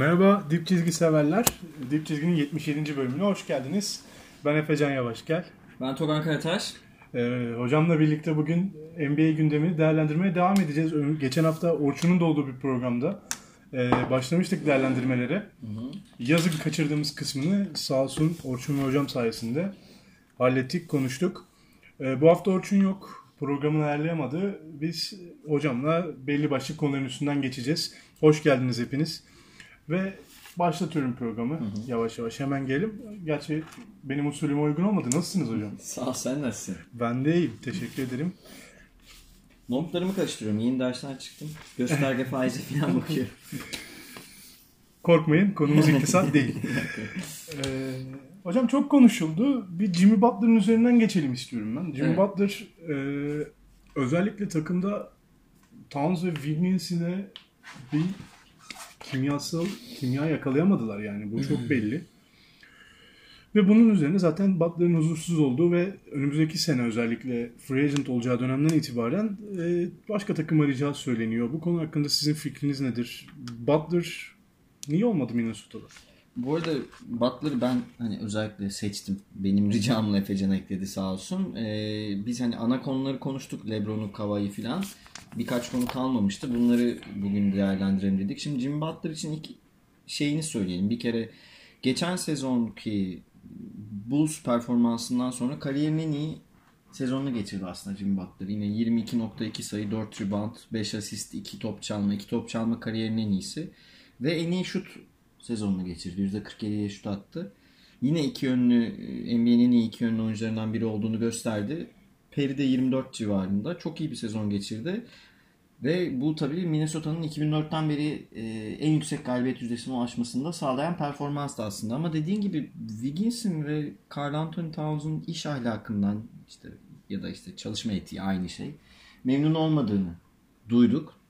Merhaba Dip Çizgi severler. Dip Çizgi'nin 77. bölümüne hoş geldiniz. Ben Efecan Yavaş gel. Ben Togan Karataş. Ee, hocamla birlikte bugün NBA gündemini değerlendirmeye devam edeceğiz. Geçen hafta Orçun'un da olduğu bir programda e, başlamıştık değerlendirmelere. Yazın kaçırdığımız kısmını sağ olsun Orçun ve hocam sayesinde hallettik, konuştuk. E, bu hafta Orçun yok. Programını ayarlayamadı. Biz hocamla belli başlı konuların üstünden geçeceğiz. Hoş geldiniz hepiniz. Ve başlatıyorum programı. Yavaş yavaş hemen gelelim. Gerçi benim usulüme uygun olmadı. Nasılsınız hocam? Sağ ol sen nasılsın? Ben de iyiyim. Teşekkür ederim. Notlarımı karıştırıyorum. Yeni dersten çıktım. Gösterge faizi falan bakıyorum. Korkmayın konumuz iktisat değil. Ee, hocam çok konuşuldu. Bir Jimmy Butler'ın üzerinden geçelim istiyorum ben. Jimmy Evet. Butler e, özellikle takımda Towns ve Wiggins'ine bir kimyasal kimya yakalayamadılar yani. Bu çok belli. Ve bunun üzerine zaten Butler'ın huzursuz olduğu ve önümüzdeki sene özellikle free agent olacağı dönemden itibaren e, başka takım arayacağı söyleniyor. Bu konu hakkında sizin fikriniz nedir? Butler niye olmadı Minnesota'da? Bu arada Butler'ı ben hani özellikle seçtim. Benim ricamla Efecan ekledi sağ olsun. Ee, biz hani ana konuları konuştuk. Lebron'u, Kavai'yi falan. Birkaç konu kalmamıştı. Bunları bugün değerlendirelim dedik. Şimdi Jimmy Butler için ilk şeyini söyleyelim. Bir kere geçen sezonki Bulls performansından sonra kariyerinin en iyi sezonunu geçirdi aslında Jimmy Butler. Yine 22.2 sayı, 4 rebound, 5 asist, 2 top çalma. 2 top çalma kariyerinin en iyisi. Ve en iyi şut sezonunu geçirdi. %47'ye şut attı. Yine iki yönlü NBA'nin en iyi iki yönlü oyuncularından biri olduğunu gösterdi. Perry de 24 civarında. Çok iyi bir sezon geçirdi. Ve bu tabii Minnesota'nın 2004'ten beri e, en yüksek galibiyet yüzdesine ulaşmasını da sağlayan performanstı aslında. Ama dediğin gibi Wiggins'in ve Carl Anthony Towns'un iş ahlakından işte ya da işte çalışma etiği aynı şey memnun olmadığını duyduk.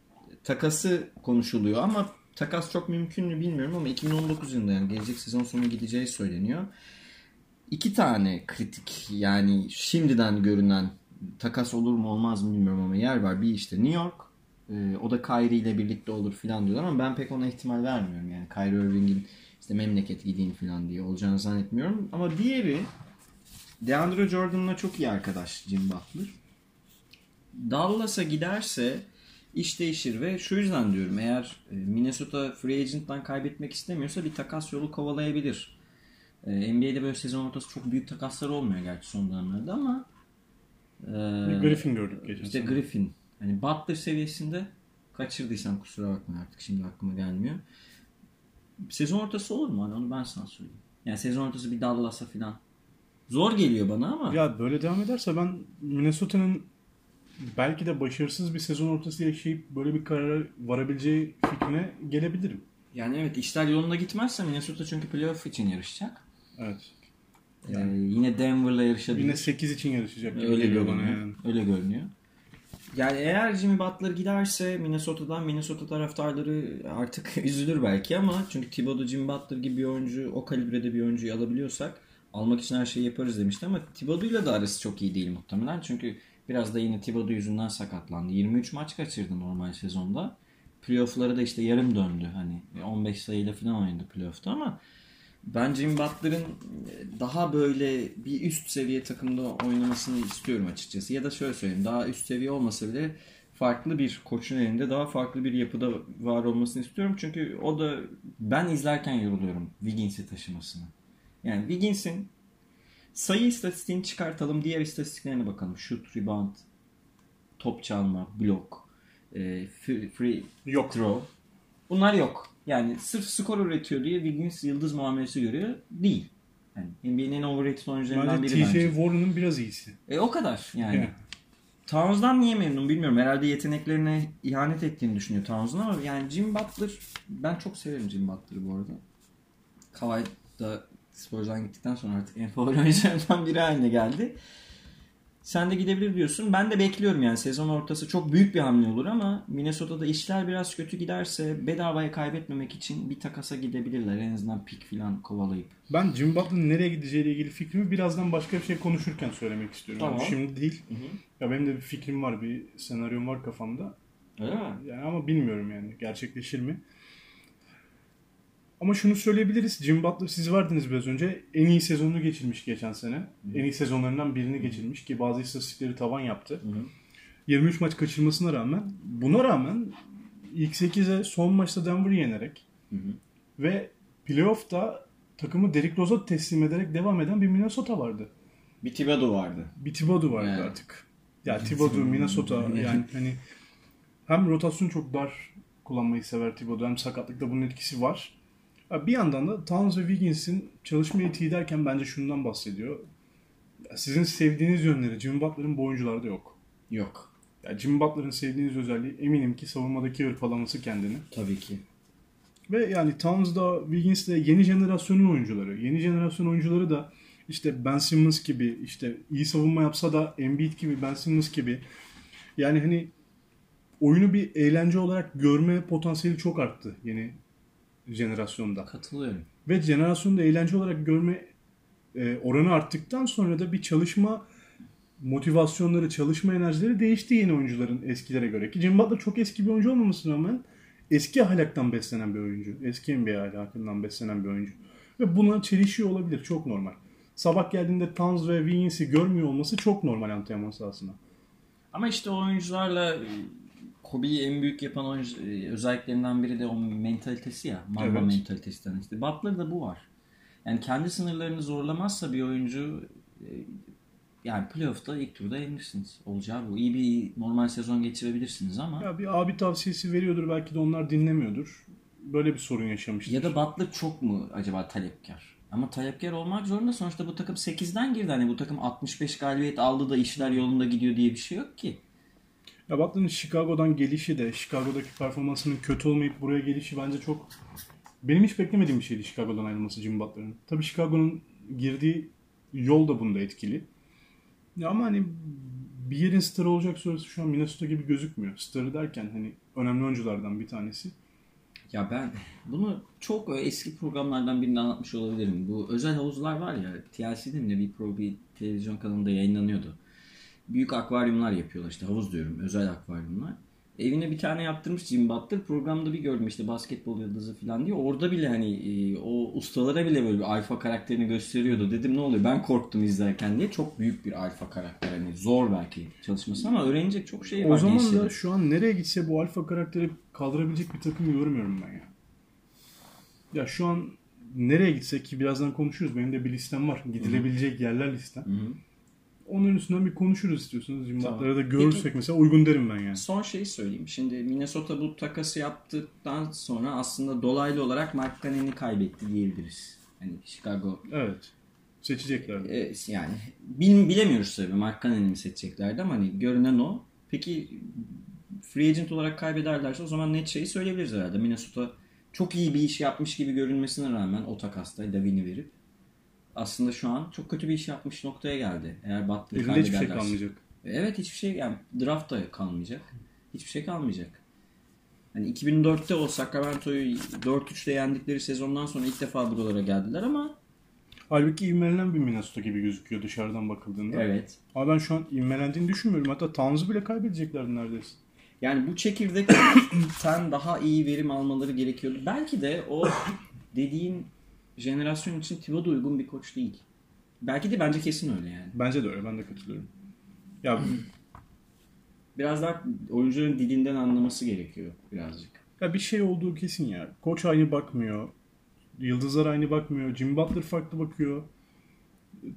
Takası konuşuluyor ama takas çok mümkün mü bilmiyorum ama 2019 yılında yani gelecek sezon sonu gideceği söyleniyor. İki tane kritik yani şimdiden görünen takas olur mu olmaz mı bilmiyorum ama yer var. Bir işte New York e, o da Kyrie ile birlikte olur filan diyorlar ama ben pek ona ihtimal vermiyorum. Yani Kyrie Irving'in işte memleket gideyim filan diye olacağını zannetmiyorum. Ama diğeri DeAndre Jordan'la çok iyi arkadaş Jim Butler. Dallas'a giderse iş değişir ve şu yüzden diyorum eğer e, Minnesota free agent'tan kaybetmek istemiyorsa bir takas yolu kovalayabilir. E, NBA'de böyle sezon ortası çok büyük takaslar olmuyor gerçi son dönemlerde ama e, Bir Griffin gördük geçen işte sene. Griffin hani Butler seviyesinde kaçırdıysam kusura bakma artık şimdi aklıma gelmiyor. Sezon ortası olur mu? Hani onu ben sana söyleyeyim. Yani sezon ortası bir Dallas'a falan. Zor geliyor bana ama. Ya böyle devam ederse ben Minnesota'nın belki de başarısız bir sezon ortası yaşayıp böyle bir karara varabileceği fikrine gelebilirim. Yani evet işler yolunda gitmezse Minnesota çünkü playoff için yarışacak. Evet. Ee, yine Denver'la yarışabilir. Yine 8 için yarışacak. gibi Öyle geliyor bana görünüyor. yani. Öyle görünüyor. Yani eğer Jimmy Butler giderse Minnesota'dan Minnesota taraftarları artık üzülür belki ama çünkü Thibodeau Jimmy Butler gibi bir oyuncu o kalibrede bir oyuncuyu alabiliyorsak almak için her şeyi yaparız demişti ama Thibodeau'yla da arası çok iyi değil muhtemelen. Çünkü biraz da yine Thibodeau yüzünden sakatlandı. 23 maç kaçırdı normal sezonda. Playoff'lara da işte yarım döndü hani 15 sayıyla falan oynadı playoff'ta ama ben Jimmy Butler'ın daha böyle bir üst seviye takımda oynamasını istiyorum açıkçası. Ya da şöyle söyleyeyim daha üst seviye olmasa bile farklı bir koçun elinde daha farklı bir yapıda var olmasını istiyorum. Çünkü o da ben izlerken yoruluyorum Wiggins'i taşımasını. Yani Wiggins'in sayı istatistiğini çıkartalım diğer istatistiklerine bakalım. Shoot, rebound, top çalma, blok, e, free, free Yok. throw. Bunlar yok. Yani sırf skor üretiyor diye Wiggins yıldız muamelesi görüyor. Değil. Yani NBA'nin en overrated oyuncularından Bence biri TJ bence. Warren'ın biraz iyisi. E o kadar yani. Yani. Towns'dan niye memnun bilmiyorum. Herhalde yeteneklerine ihanet ettiğini düşünüyor Towns'un ama yani Jim Butler ben çok severim Jim Butler'ı bu arada. Kawhi da Spurs'dan gittikten sonra artık en favori oyuncularından biri haline geldi. Sen de gidebilir diyorsun. Ben de bekliyorum yani sezon ortası çok büyük bir hamle olur ama Minnesota'da işler biraz kötü giderse bedavaya kaybetmemek için bir takasa gidebilirler. En azından pik falan kovalayıp. Ben Jim Butler'ın nereye gideceğiyle ilgili fikrimi birazdan başka bir şey konuşurken söylemek istiyorum. Tamam. Yani şimdi değil. Ya benim de bir fikrim var, bir senaryom var kafamda. Öyle mi? Yani ama bilmiyorum yani gerçekleşir mi? Ama şunu söyleyebiliriz. Jim Butler siz vardınız biraz önce. En iyi sezonunu geçirmiş geçen sene. En iyi sezonlarından birini geçirmiş ki bazı istatistikleri tavan yaptı. 23 maç kaçırmasına rağmen buna rağmen ilk 8'e son maçta Denver'ı yenerek ve playoff'ta takımı Derrick Rose'a teslim ederek devam eden bir Minnesota vardı. Bir Thibodeau vardı. Bir Thibodeau vardı Evet. artık. Ya Thibodeau, Minnesota yani hani hem rotasyonu çok dar kullanmayı sever Thibodeau hem sakatlıkta bunun etkisi var. Bir yandan da Towns ve Wiggins'in çalışma etiği derken bence şundan bahsediyor. Sizin sevdiğiniz yönleri Jimmy Butler'ın bu oyuncularda yok. Yok. Ya Jimmy Butler'ın sevdiğiniz özelliği eminim ki savunmadaki hırpalaması kendini. Tabii ki. Ve yani Towns da Wiggins de yeni jenerasyonun oyuncuları. Yeni jenerasyon oyuncuları da işte Ben Simmons gibi işte iyi savunma yapsa da Embiid gibi Ben Simmons gibi yani hani oyunu bir eğlence olarak görme potansiyeli çok arttı yeni jenerasyonda. Katılıyorum. Ve jenerasyonda eğlence olarak görme e, oranı arttıktan sonra da bir çalışma motivasyonları, çalışma enerjileri değişti yeni oyuncuların eskilere göre. Ki Jimmy Butler çok eski bir oyuncu olmamasına rağmen eski ahlaktan beslenen bir oyuncu. Eski NBA ahlakından beslenen bir oyuncu. Ve buna çelişiyor olabilir. Çok normal. Sabah geldiğinde Towns ve Wiggins'i görmüyor olması çok normal antrenman sahasında. Ama işte oyuncularla Kobe'yi en büyük yapan oyuncu, e, özelliklerinden biri de o mentalitesi ya. Mamba Evet. mentalitesinden işte. Butler'da bu var. Yani kendi sınırlarını zorlamazsa bir oyuncu e, yani playoff'ta ilk turda yenilirsiniz. Olacağı bu. İyi bir normal sezon geçirebilirsiniz ama Ya bir abi tavsiyesi veriyordur belki de onlar dinlemiyordur. Böyle bir sorun yaşamıştır. ya da Butler çok mu acaba talepkar? Ama talepkar olmak zorunda. Sonuçta bu takım 8'den girdi. Hani bu takım 65 galibiyet aldı da işler yolunda gidiyor diye bir şey yok ki. Ya Butler'ın Chicago'dan gelişi de Chicago'daki performansının kötü olmayıp buraya gelişi bence çok benim hiç beklemediğim bir şeydi Chicago'dan ayrılması Jimmy Butler'ın. Tabii Chicago'nun girdiği yol da bunda etkili. Ya ama hani bir yerin starı olacak sonrası şu an Minnesota gibi gözükmüyor. Starı derken hani önemli oyunculardan bir tanesi. Ya ben bunu çok eski programlardan birinde anlatmış olabilirim. Bu özel havuzlar var ya TLC'de mi bir pro bir televizyon kanalında yayınlanıyordu. Büyük akvaryumlar yapıyorlar işte havuz diyorum özel akvaryumlar. Evine bir tane yaptırmış Jim Butler. Programda bir gördüm işte basketbol yıldızı falan diye. Orada bile hani e, o ustalara bile böyle bir alfa karakterini gösteriyordu. Dedim ne oluyor ben korktum izlerken diye. Çok büyük bir alfa karakter. Hani zor belki çalışması ama öğrenecek çok şey var. O zaman da şu an nereye gitse bu alfa karakteri kaldırabilecek bir takım görmüyorum ben ya. Ya şu an nereye gitsek ki birazdan konuşuruz. Benim de bir listem var. Gidilebilecek yerler listem. Hı hı. Onun üstünden bir konuşuruz istiyorsanız. Tamam. Cimbatları da görürsek Peki- mesela uygun derim ben yani. Son şeyi söyleyeyim. Şimdi Minnesota bu takası yaptıktan sonra aslında dolaylı olarak Mark Cannon'i kaybetti diyebiliriz. Hani Chicago Evet. Seçecekler. e, yani bil, bilemiyoruz tabii Mark Cannon'i mi seçeceklerdi ama hani görünen o. Peki free agent olarak kaybederlerse o zaman net şeyi söyleyebiliriz herhalde. Minnesota çok iyi bir iş yapmış gibi görünmesine rağmen o takasta Davin'i verip aslında şu an çok kötü bir iş yapmış noktaya geldi. Eğer Butler'ı Elinde hiçbir şey kalmayacak. Evet hiçbir şey yani draft da kalmayacak. Hiçbir şey kalmayacak. Hani 2004'te o Sacramento'yu 4-3'te yendikleri sezondan sonra ilk defa buralara geldiler ama Halbuki ivmelenen bir Minnesota gibi gözüküyor dışarıdan bakıldığında. evet. Ama ben şu an ivmelendiğini düşünmüyorum. Hatta Towns'u bile kaybedeceklerdi neredeyse. Yani bu çekirdekten daha iyi verim almaları gerekiyordu. Belki de o dediğin jenerasyon için Thibodeau uygun bir koç değil. Belki de bence kesin öyle yani. Bence de öyle. Ben de katılıyorum. Ya, Biraz daha oyuncuların dilinden anlaması gerekiyor birazcık. ya bir şey olduğu kesin ya. Koç aynı bakmıyor. Yıldızlar aynı bakmıyor. Jim Butler farklı bakıyor.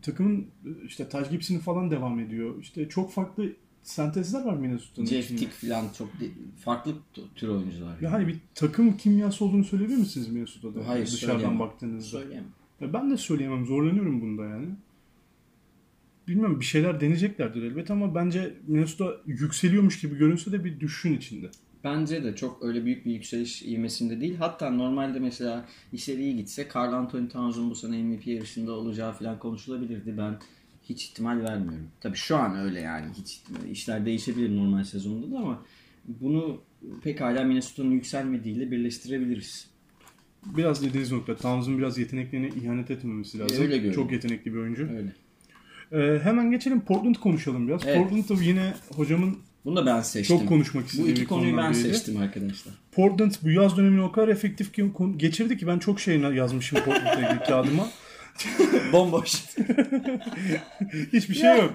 Takımın işte Taj Gibson'ı falan devam ediyor. İşte çok farklı sentezler var Minnesota'nın Jeff içinde. Tick falan çok de- farklı tür oyuncular. Ya hani bir takım kimyası olduğunu söyleyebilir misiniz Minnesota'da? Hayır, Dışarıdan söyleyemem. baktığınızda. Söyleyemem. Ya ben de söyleyemem. Zorlanıyorum bunda yani. Bilmem bir şeyler deneyeceklerdir elbet ama bence Minnesota yükseliyormuş gibi görünse de bir düşüşün içinde. Bence de çok öyle büyük bir yükseliş ivmesinde değil. Hatta normalde mesela işleri iyi gitse Carl Anthony Towns'un bu sene MVP yarışında olacağı falan konuşulabilirdi. Ben hiç ihtimal vermiyorum. Tabii şu an öyle yani. Hiç işler değişebilir normal sezonda da ama bunu pekala Minnesota'nın yükselmediğiyle birleştirebiliriz. Biraz dediğiniz nokta Towns'un biraz yeteneklerine ihanet etmemesi lazım. Öyle görünüyor. Çok yetenekli bir oyuncu. Öyle. Ee, hemen geçelim Portland konuşalım biraz. Evet. Portland tabii yine hocamın Bunu da ben seçtim. Çok konuşmak Bu istediğim iki bir konuyu ben biriydi. seçtim arkadaşlar. Portland bu yaz dönemini o kadar efektif ki- geçirdi ki ben çok şey yazmışım Portland'la ilgili kağıdıma. Bomboş. Hiçbir şey yok.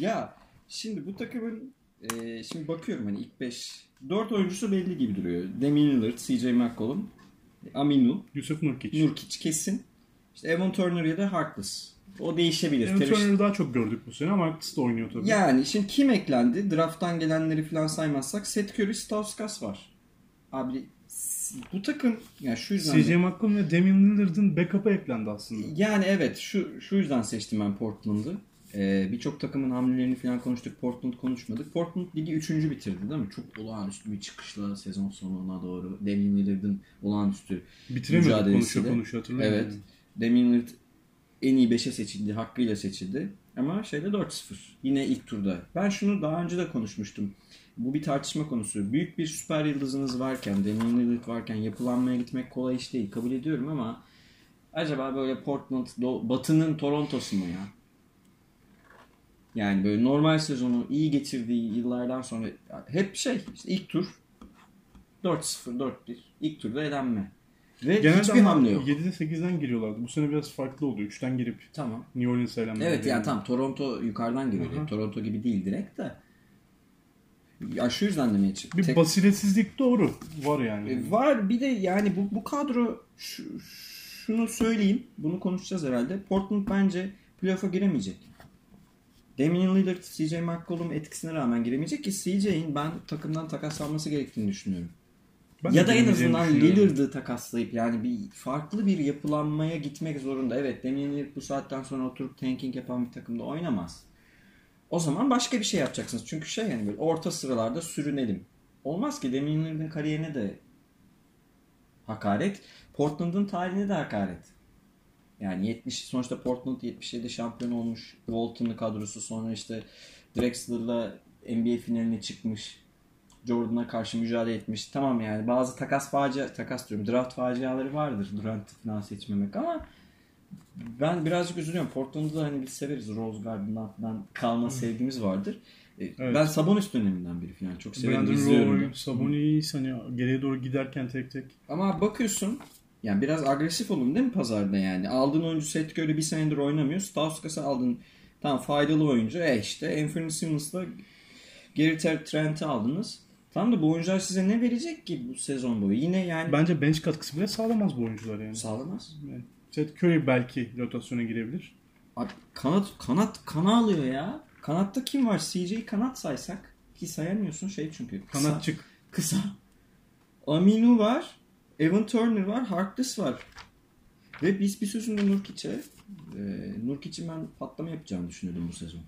ya şimdi bu takımın e, şimdi bakıyorum hani ilk 5 4 oyuncusu belli gibi duruyor. Damian Lillard, CJ McCollum, Aminu, Yusuf Nurkic. Nurkic kesin. İşte Evan Turner ya da Harkless. O değişebilir. Aaron Terış- Turner'ı daha çok gördük bu sene ama Harkless da oynuyor tabii. Yani şimdi kim eklendi? Draft'tan gelenleri falan saymazsak Seth Curry, Stauskas var. Abi bu takım yani şu yüzden CJ McCollum ve Damian Lillard'ın backup'a eklendi aslında. yani evet şu şu yüzden seçtim ben Portland'ı. Ee, Birçok takımın hamlelerini falan konuştuk. Portland konuşmadık. Portland ligi 3. bitirdi değil mi? Çok olağanüstü bir çıkışla sezon sonuna doğru. Damian Lillard'ın olağanüstü Bitiremedik konuşa mücadelesiyle. konuşa hatırlıyor Evet. musun? Damian Lillard en iyi 5'e seçildi. Hakkıyla seçildi. Ama şeyde 4-0. Yine ilk turda. Ben şunu daha önce de konuşmuştum. Bu bir tartışma konusu. Büyük bir süper yıldızınız varken, Lillard varken yapılanmaya gitmek kolay iş değil. Kabul ediyorum ama acaba böyle Portland, Batı'nın Toronto'su mu ya? Yani böyle normal sezonu iyi geçirdiği yıllardan sonra hep şey işte ilk tur 4-0, 4-1. İlk turda elenme. Ve Genelde hiçbir hamle yok. 7'de 8'den giriyorlardı. Bu sene biraz farklı oldu. 3'ten girip Tamam. New Orleans'a elenmeleri. Evet yani tam Toronto yukarıdan giriyor. Toronto gibi değil direkt de. Ya şu yüzden demeye çıktı. Bir Tek- basiretsizlik doğru. Var yani. E, var bir de yani bu, bu kadro şu- şunu söyleyeyim. Bunu konuşacağız herhalde. Portland bence playoff'a giremeyecek. Damian Lillard, CJ McCollum etkisine rağmen giremeyecek ki CJ'in ben takımdan takaslanması gerektiğini düşünüyorum. Ben ya da en azından. Lillard'ı takaslayıp yani bir farklı bir yapılanmaya gitmek zorunda. Evet Damian Lillard bu saatten sonra oturup tanking yapan bir takımda oynamaz. O zaman başka bir şey yapacaksınız. Çünkü şey yani böyle orta sıralarda sürünelim. Olmaz ki Damian kariyerine de hakaret. Portland'ın tarihine de hakaret. Yani 70 sonuçta Portland 77 şampiyon olmuş. Walton'lı kadrosu sonra işte Drexler'la NBA finaline çıkmış. Jordan'a karşı mücadele etmiş. Tamam yani bazı takas facia takas diyorum draft faciaları vardır Durant'ı falan seçmemek ama ben birazcık üzülüyorum. Portland'ı da hani biz severiz. Rose Garden'dan kalma sevgimiz vardır. E, Evet. Ben Sabonis döneminden biri falan çok severim. Brandon Roy. Sabonis hani geriye doğru giderken tek tek. Ama bakıyorsun yani biraz agresif olun değil mi pazarda yani? Aldığın oyuncu Seth Curry bir senedir oynamıyor. Stauskas'ı aldın. Tamam faydalı oyuncu. E işte Anthony Simmons'la Gary Trent'i aldınız. Tamam da bu oyuncular size ne verecek ki bu sezon boyu? Yine yani Bence bench katkısı bile sağlamaz bu oyuncular yani. sağlamaz. yani Seth Curry belki rotasyona girebilir. Abi kanat kanat kana alıyor ya. Kanatta kim var? CJ kanat saysak ki sayamıyorsun şey çünkü. Kısa, Kanatçık. Kısa. Aminu var. Evan Turner var. Harkless var. Ve biz bir sözünde Nurkic'e e, Nurkic'in ben patlama yapacağını düşünüyordum bu sezon.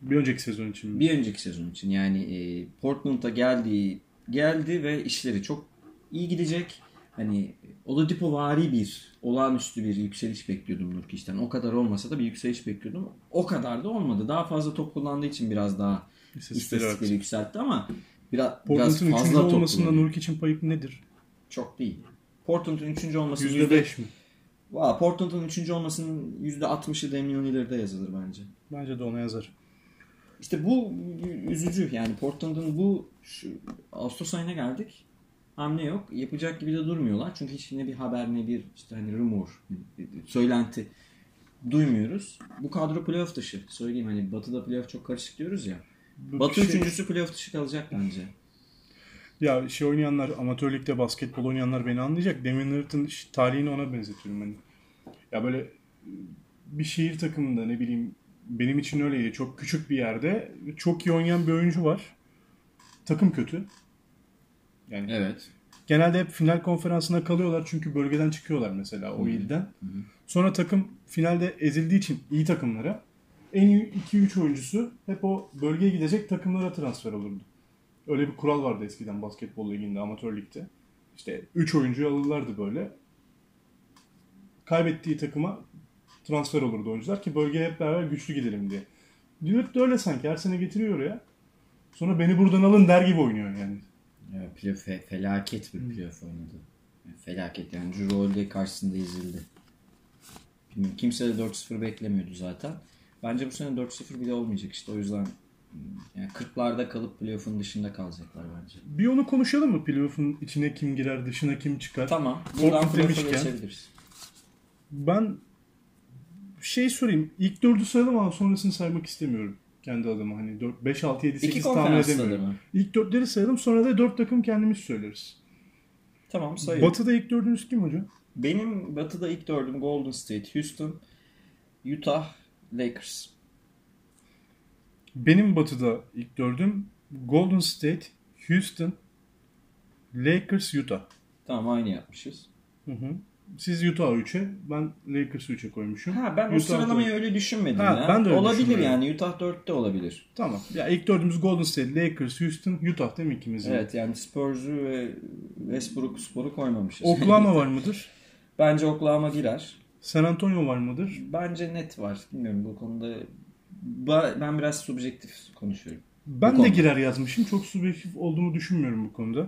Bir önceki sezon için. mi? Bir önceki sezon için. Yani e, Portland'a geldi geldi ve işleri çok iyi gidecek. Hani Oladipo vari bir, olağanüstü bir yükseliş bekliyordum Nurkic'ten. O kadar olmasa da bir yükseliş bekliyordum. O kadar da olmadı. Daha fazla top kullandığı için biraz daha İstatistikleri yükseltti ama biraz, biraz fazla 3. top olmasında. Nurkic'in payı nedir? Çok değil. Portland'ın 3. olmasının %5 mi? Valla Portland'ın 3. olmasının %60'ı Damian Lillard'a yazılır bence. Bence de ona yazar. İşte bu üzücü yani Portland'ın bu şu, Ağustos ayına geldik. Hamle yok. Yapacak gibi de durmuyorlar. Çünkü hiç ne bir haber ne bir işte hani rumor, söylenti duymuyoruz. Bu kadro playoff dışı. Söyleyeyim hani Batı'da playoff çok karışık diyoruz ya. Bu Batı şey- üçüncüsü playoff dışı kalacak bence. Ya şey oynayanlar, amatör ligde basketbol oynayanlar beni anlayacak. Lillard'ın ş- tarihini ona benzetiyorum ben. Ya böyle bir şehir takımında ne bileyim benim için öyleydi. Çok küçük bir yerde çok iyi oynayan bir oyuncu var. Takım kötü. Yani Evet. genelde hep final konferansına kalıyorlar çünkü bölgeden çıkıyorlar mesela o ilden. Sonra takım finalde ezildiği için iyi takımlara en iyi 2-3 oyuncusu hep o bölgeye gidecek takımlara transfer olurdu. Öyle bir kural vardı eskiden basketbol liginde, amatör ligde. İşte 3 oyuncuyu alırlardı böyle. Kaybettiği takıma transfer olurdu oyuncular ki bölgeye hep beraber güçlü gidelim diye. Lillard da öyle sanki her sene getiriyor oraya. Sonra beni buradan alın der gibi oynuyor yani. Ya, playoff fe- felaket bir playoff oynadı. Felaket yani Drew Holiday karşısında ezildi. Bilmiyorum, Kimse de 4-0 beklemiyordu zaten. Bence bu sene 4-0 bile olmayacak işte o yüzden Yani 40'larda kalıp playoff'un dışında kalacaklar bence. Bir onu konuşalım mı? Playoff'un içine kim girer, dışına kim çıkar? Tamam. Buradan playoff'a geçebiliriz. Ben şey sorayım. İlk dördü sayalım ama sonrasını saymak istemiyorum. Kendi adıma hani 4, 5, 6, 7, 8 İki tahmin konferans edemiyorum. mı? İlk dörtleri sayalım sonra da dört takım kendimiz söyleriz. Tamam sayıyorum. Batı'da ilk dördünüz kim hocam? Benim batıda ilk dördüm Golden State, Houston, Utah, Lakers. Benim Batı'da ilk dördüm Golden State, Houston, Lakers, Utah. Tamam aynı yapmışız. Hı hı. Siz Utah 3'e, ben Lakers 3'e koymuşum. Ha ben o Utah sıralamayı dört. öyle düşünmedim Ha, ya. ben de öyle olabilir yani Utah 4'te olabilir. Tamam. Ya ilk dördümüz Golden State, Lakers, Houston, Utah değil mi ikimizin? Evet yani Spurs'u ve Westbrook sporu koymamışız. Oklahoma var mıdır? Bence Oklahoma girer. San Antonio var mıdır? Bence net var. Bilmiyorum bu konuda ben biraz subjektif konuşuyorum. Ben Bu de konuda. girer yazmışım. Çok subjektif olduğumu düşünmüyorum bu konuda.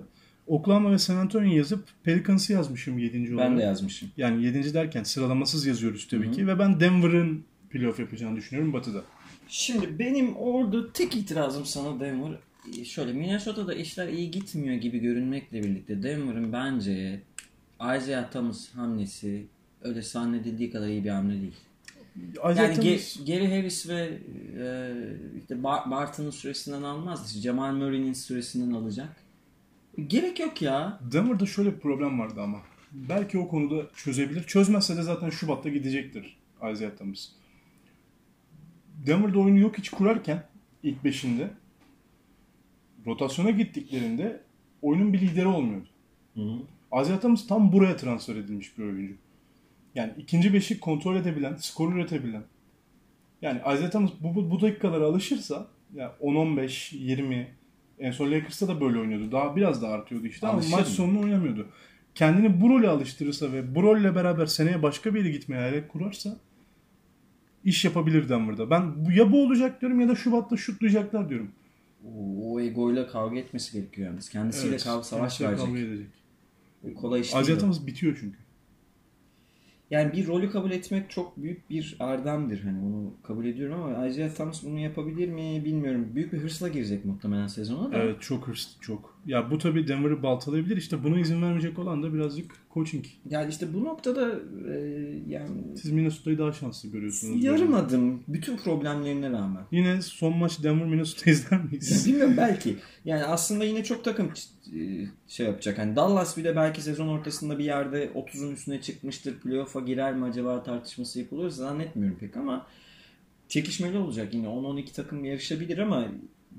Oklahoma ve San Antonio yazıp Pelicans'ı yazmışım 7. olarak. Ben de yazmışım. Yani 7. derken sıralamasız yazıyoruz tabii ki. Ve ben Denver'ın playoff yapacağını düşünüyorum Batı'da. Şimdi benim orada tek itirazım sana Denver. Şöyle Minnesota'da işler iyi gitmiyor gibi görünmekle birlikte Denver'ın bence Isaiah Thomas hamlesi öyle zannedildiği kadar iyi bir hamle değil. Isaiah Yani Thomas- Ge- Gary Harris ve e, işte Bar- Barton'un süresinden almaz. İşte Jamal Murray'nin süresinden alacak. Gerek yok ya. Denver'da şöyle bir problem vardı ama. Belki o konuda çözebilir. Çözmezse de zaten Şubat'ta gidecektir Isaiah Thomas. Denver'da oyunu yok hiç kurarken ilk beşinde rotasyona gittiklerinde oyunun bir lideri olmuyordu. Isaiah Thomas tam buraya transfer edilmiş bir oyuncu. Yani ikinci beşi kontrol edebilen, skor üretebilen. Yani Isaiah Thomas bu, bu, bu dakikalara alışırsa ya 10-15, 20 en son Lakers'ta da böyle oynuyordu. Daha biraz daha artıyordu işte ama Alışır maç mı? sonunu oynamıyordu. Kendini bu role alıştırırsa ve bu rolle beraber seneye başka bir yere gitmeye hayal kurarsa iş yapabilir Denver'da. Ben bu, ya bu olacak diyorum ya da Şubat'ta şutlayacaklar diyorum. O, o egoyla kavga etmesi gerekiyor yalnız. Kendisiyle Evet, kavga savaş kendisiyle verecek. kavga edecek. Kolay iş. Thomas bitiyor çünkü. Yani bir rolü kabul etmek çok büyük bir erdemdir. Hani onu kabul ediyorum ama Isaiah Thomas bunu yapabilir mi bilmiyorum. Büyük bir hırsla girecek muhtemelen sezona da. Evet çok hırslı çok. Ya bu tabii Denver'ı baltalayabilir. İşte buna izin vermeyecek olan da birazcık coaching. Yani işte bu noktada e, yani Siz Minnesota'yı daha şanslı görüyorsunuz. yarım adım bütün problemlerine rağmen. Yine son maç Denver Minnesota izler miyiz? Bilmiyorum belki. Yani aslında yine çok takım e, şey yapacak. Hani Dallas bir de belki sezon ortasında bir yerde 30'un üstüne çıkmıştır. Playoff'a girer mi acaba tartışması yapılır. Zannetmiyorum pek ama çekişmeli olacak yine. 10-12 takım yarışabilir ama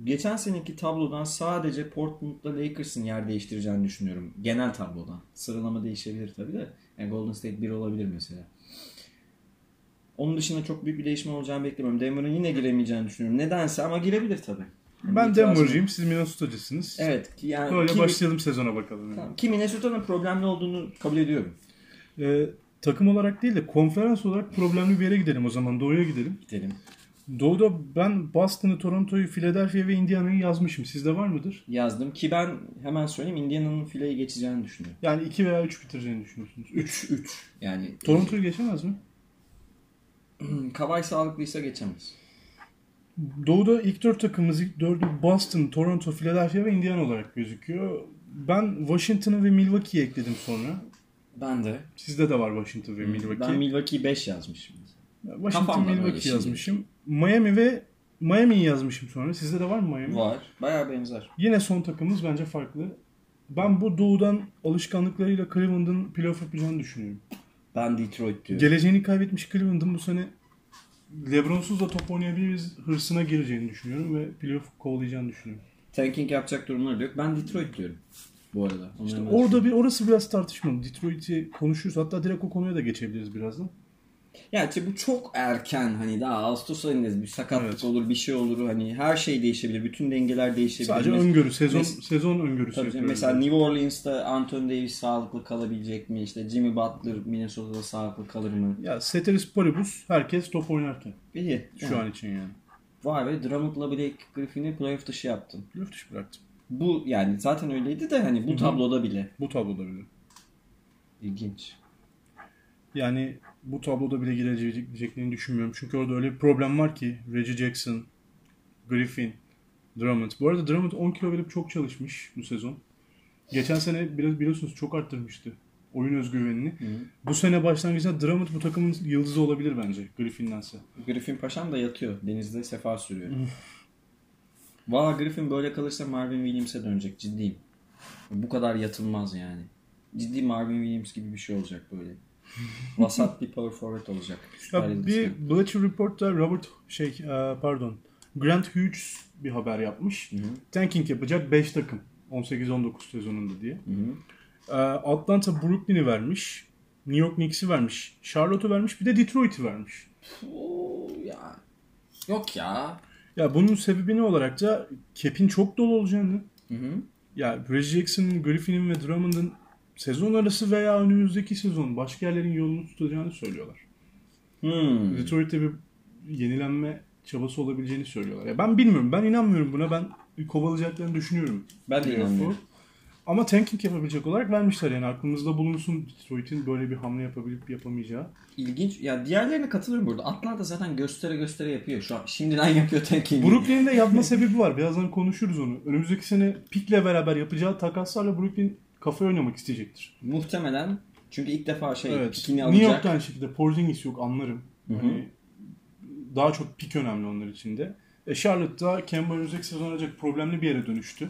geçen seneki tablodan sadece Portland'la Lakers'ın yer değiştireceğini düşünüyorum. Genel tablodan. Sıralama değişebilir tabii de. Yani Golden State 1 olabilir mesela. Onun dışında çok büyük bir değişme olacağını beklemiyorum. Denver'ın yine giremeyeceğini düşünüyorum. Nedense ama girebilir tabii. Yani ben. Denver'cıyım. Siz Minnesota'cısınız. Evet. Yani Böyle ki, başlayalım sezona bakalım. yani. Tamam, ki Minnesota'nın problemli olduğunu kabul ediyorum. Ee, takım olarak değil de konferans olarak problemli bir yere gidelim o zaman. Doğu'ya gidelim. Gidelim. Doğu'da ben Boston'ı, Toronto'yu, Philadelphia ve Indiana'yı yazmışım. Sizde var mıdır? Yazdım ki ben hemen söyleyeyim Indiana'nın fileyi geçeceğini düşünüyorum. Yani 2 veya 3 bitireceğini düşünüyorsunuz. 3 3. Yani Toronto'yu geçemez mi? Kavay sağlıklıysa geçemez. Doğu'da ilk dört takımımız ilk dördü Boston, Toronto, Philadelphia ve Indiana olarak gözüküyor. Ben Washington'ı ve Milwaukee'yi ekledim sonra. Ben de. Sizde de var Washington ve Milwaukee. Ben Milwaukee 5 yazmışım. Washington, Kafamda böyle Milwaukee şimdi. yazmışım. Miami ve Miami'yi yazmışım sonra. Sizde de var mı Miami? Var. Bayağı benzer. Yine son takımımız bence farklı. Ben bu doğudan alışkanlıklarıyla Cleveland'ın playoff yapacağını düşünüyorum. Ben Detroit diyorum. Geleceğini kaybetmiş Cleveland'ın bu sene Lebron'suz da top oynayabiliriz hırsına gireceğini düşünüyorum ve playoff kovalayacağını düşünüyorum. Tanking yapacak durumları yok. Ben Detroit diyorum. Bu arada. Onu İşte orada bir orası biraz tartışmalı. Detroit'i konuşuruz. Hatta direkt o konuya da geçebiliriz birazdan. İşte bu çok erken hani daha Ağustos ayındayız bir sakatlık Evet. olur bir şey olur hani her şey değişebilir bütün dengeler değişebilir. Sadece Mes- öngörü, sezon mes- sezon öngörüsü Tabii canım, mesela New Orleans'ta Anthony Davis sağlıklı kalabilecek mi? İşte Jimmy Butler Minnesota'da sağlıklı kalır mı? Ya Ceteris Paribus herkes top oynarken İyi. şu Yani. an için yani. Vay be Drummond'la Blake Griffin'i playoff dışı yaptın. Playoff dışı bıraktım. Bu yani zaten öyleydi de hani bu tabloda bile. Bu tabloda bile. İlginç. Yani bu tabloda bile gireceklerini düşünmüyorum. Çünkü orada öyle bir problem var ki Reggie Jackson, Griffin, Drummond. Bu arada Drummond 10 kilo verip çok çalışmış bu sezon. Geçen sene biraz biliyorsunuz çok arttırmıştı oyun özgüvenini. Bu sene başlangıçta Drummond bu takımın yıldızı olabilir bence Griffin'dense. Griffin Paşam da yatıyor. Denizde sefa sürüyor. Valla Griffin böyle kalırsa Marvin Williams'e dönecek ciddiyim. Bu kadar yatılmaz yani. Ciddi Marvin Williams gibi bir şey olacak böyle. Vasat bir power forward olacak. Ya bir. Bleacher Report'ta Robert şey e, pardon Grant Hughes bir haber yapmış. Tanking yapacak 5 takım 18-19 sezonunda diye. E, Atlanta Brooklyn'i vermiş. New York Knicks'i vermiş. Charlotte'u vermiş. Bir de Detroit'i vermiş. Oo, ya. Yok ya. Ya bunun sebebi ne olarak da cap'in çok dolu olacağını. Hı hı. Ya Reggie Jackson'ın, Griffin'in ve Drummond'ın sezon arası veya önümüzdeki sezon başka yerlerin yolunu tutacağını söylüyorlar. Hmm. Detroit'te bir yenilenme çabası olabileceğini söylüyorlar. Ya ben bilmiyorum. Ben inanmıyorum buna. Ben kovalayacaklarını düşünüyorum. Ben de inanmıyorum. Ama tanking yapabilecek olarak vermişler yani. Aklımızda bulunsun Detroit'in böyle bir hamle yapabilip yapamayacağı. İlginç. Ya diğerlerine katılıyorum burada. Atlanta zaten göstere göstere yapıyor. Şu an şimdiden yapıyor tanking. Brooklyn'in de yapma sebebi var. Birazdan konuşuruz onu. Önümüzdeki sene Pick'le beraber yapacağı takaslarla Brooklyn kafa oynamak isteyecektir. Muhtemelen. Çünkü ilk defa şey Evet. pikini New alacak. York'ta aynı şekilde Porzingis yok anlarım. Hani daha çok pik önemli onlar için de. E Charlotte'da Kemba önümüzdeki sezon ancak problemli bir yere dönüştü.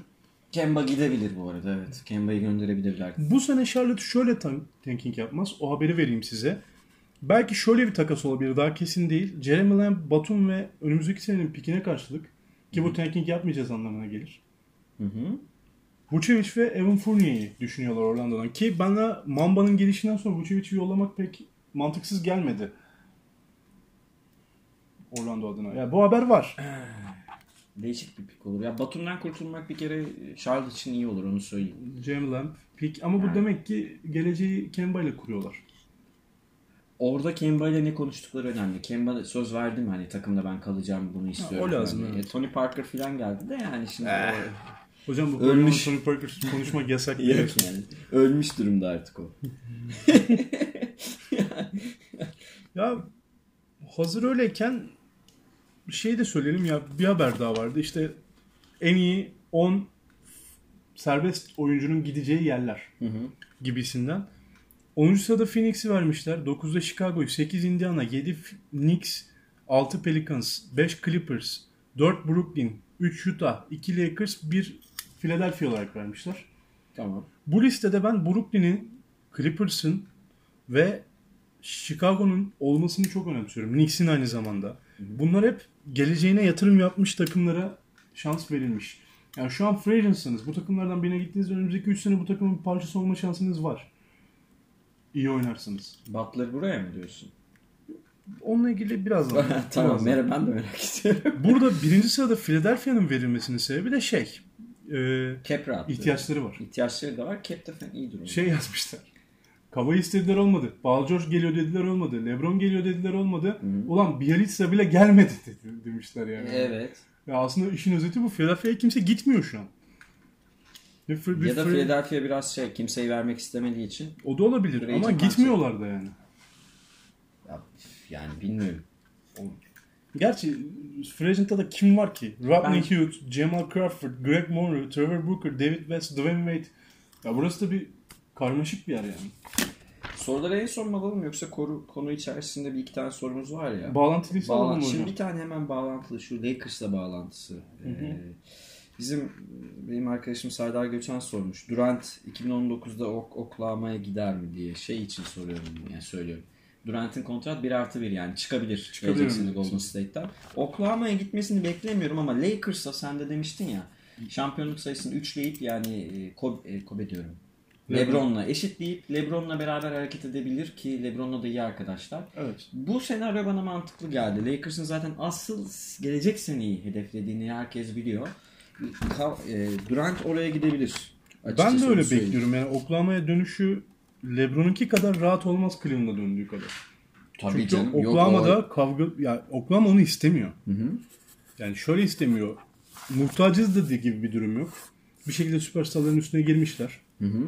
Kemba gidebilir bu arada evet. Kemba'yı gönderebilirler. Bu sene Charlotte şöyle tan- tanking yapmaz. O haberi vereyim size. Belki şöyle bir takas olabilir. Daha kesin değil. Jeremy Lamb, Batum ve önümüzdeki senenin pikine karşılık ki bu tanking yapmayacağız anlamına gelir. Hı hı. Vucevic ve Evan Fournier'i düşünüyorlar Orlando'dan. Ki bana Mamba'nın gelişinden sonra Vucevic'i yollamak pek mantıksız gelmedi. Orlando adına. Ya bu haber var. Değişik bir pik olur. Ya Batum'dan kurtulmak bir kere Charlotte için iyi olur onu söyleyeyim. Lamb, pik. Ama bu demek ki geleceği Kemba ile kuruyorlar. Orada Kemba ile ne konuştukları önemli. Kemba söz verdi mi hani takımda ben kalacağım bunu istiyorum. o lazım, diye. evet. Tony Parker falan geldi de yani şimdi o- Hocam bu Ölmüş. Tony Parker konuşmak yasak. Yok yani. Ölmüş durumda artık o. Ya hazır öyleyken bir şey de söyleyelim ya bir haber daha vardı. İşte en iyi 10 serbest oyuncunun gideceği yerler Hı hı. gibisinden. 10. sırada Phoenix'i vermişler. 9'da Chicago'yu, 8 Indiana, 7 Knicks, 6 Pelicans, 5 Clippers, 4 Brooklyn, 3 Utah, 2 Lakers, 1 Philadelphia olarak vermişler. Tamam. Bu listede ben Brooklyn'in, Clippers'ın ve Chicago'nun olmasını çok önemsiyorum. Knicks'in aynı zamanda. Bunlar hep geleceğine yatırım yapmış takımlara şans verilmiş. Yani şu an free agentsınız. Bu takımlardan birine gittiğinizde önümüzdeki 3 sene bu takımın bir parçası olma şansınız var. İyi oynarsınız. Butler buraya mı diyorsun? Onunla ilgili birazdan. tamam birazdan. Mer ben de merak istiyorum. Burada birinci sırada Philadelphia'nın verilmesinin sebebi de şey. E, Cap rahatlığı. ihtiyaçları var. İhtiyaçları da var. Cap de falan iyi durum. şey yazmışlar. Kavayı istediler olmadı. Paul George geliyor dediler olmadı. Lebron geliyor dediler olmadı. Ulan Bielitsa bile gelmedi dedi, demişler yani. Evet. Ya aslında işin özeti bu. Philadelphia'ya kimse gitmiyor şu an. Bir, bir Ya da Philadelphia biraz şey kimseyi vermek istemediği için. O da olabilir Free ama gitmiyorlar da yani. Ya, yani bilmiyorum. Gerçi free agent'ta da kim var ki? Rodney Ben- Hughes, Jamal Crawford, Greg Monroe, Trevor Booker, David West, Dwayne Wade. Ya burası da bir karmaşık bir yer yani. Soruları en son mu alalım yoksa konu, konu içerisinde bir iki tane sorumuz var ya. Bağlantılıysa alalım Bağlan- hocam. Şimdi bir tane hemen bağlantılı şu Lakers'la bağlantısı. Ee, bizim benim arkadaşım Serdar Göçen sormuş. Durant 2019'da Ok- Oklahoma'ya gider mi diye şey için soruyorum yani söylüyorum. Durant'in kontrat 1 artı 1 yani çıkabilir. Çıkabilir mi? Golden State'ten. Oklahoma'ya gitmesini beklemiyorum ama Lakers'a sen de demiştin ya şampiyonluk sayısını üçleyip yani e, Kobe, e, Kobe diyorum. Lebron. LeBron'la eşitleyip LeBron'la beraber hareket edebilir ki LeBron'la da iyi arkadaşlar. Evet. Bu senaryo bana mantıklı geldi. Lakers'ın zaten asıl gelecek seneyi hedeflediğini herkes biliyor. E, Durant oraya gidebilir. Ben Açıkçası de öyle söyleyeyim. bekliyorum. Yani Oklahoma'ya dönüşü LeBron'unki kadar rahat olmaz Cleveland'a döndüğü kadar. Tabii Çünkü canım. Yok, Oklahoma'da o- kavga ya Oklahoma onu istemiyor. Hı hı. Yani şöyle istemiyor. Muhtacız da diye gibi bir durum yok. Bir şekilde süperstarların üstüne girmişler. Hı hı.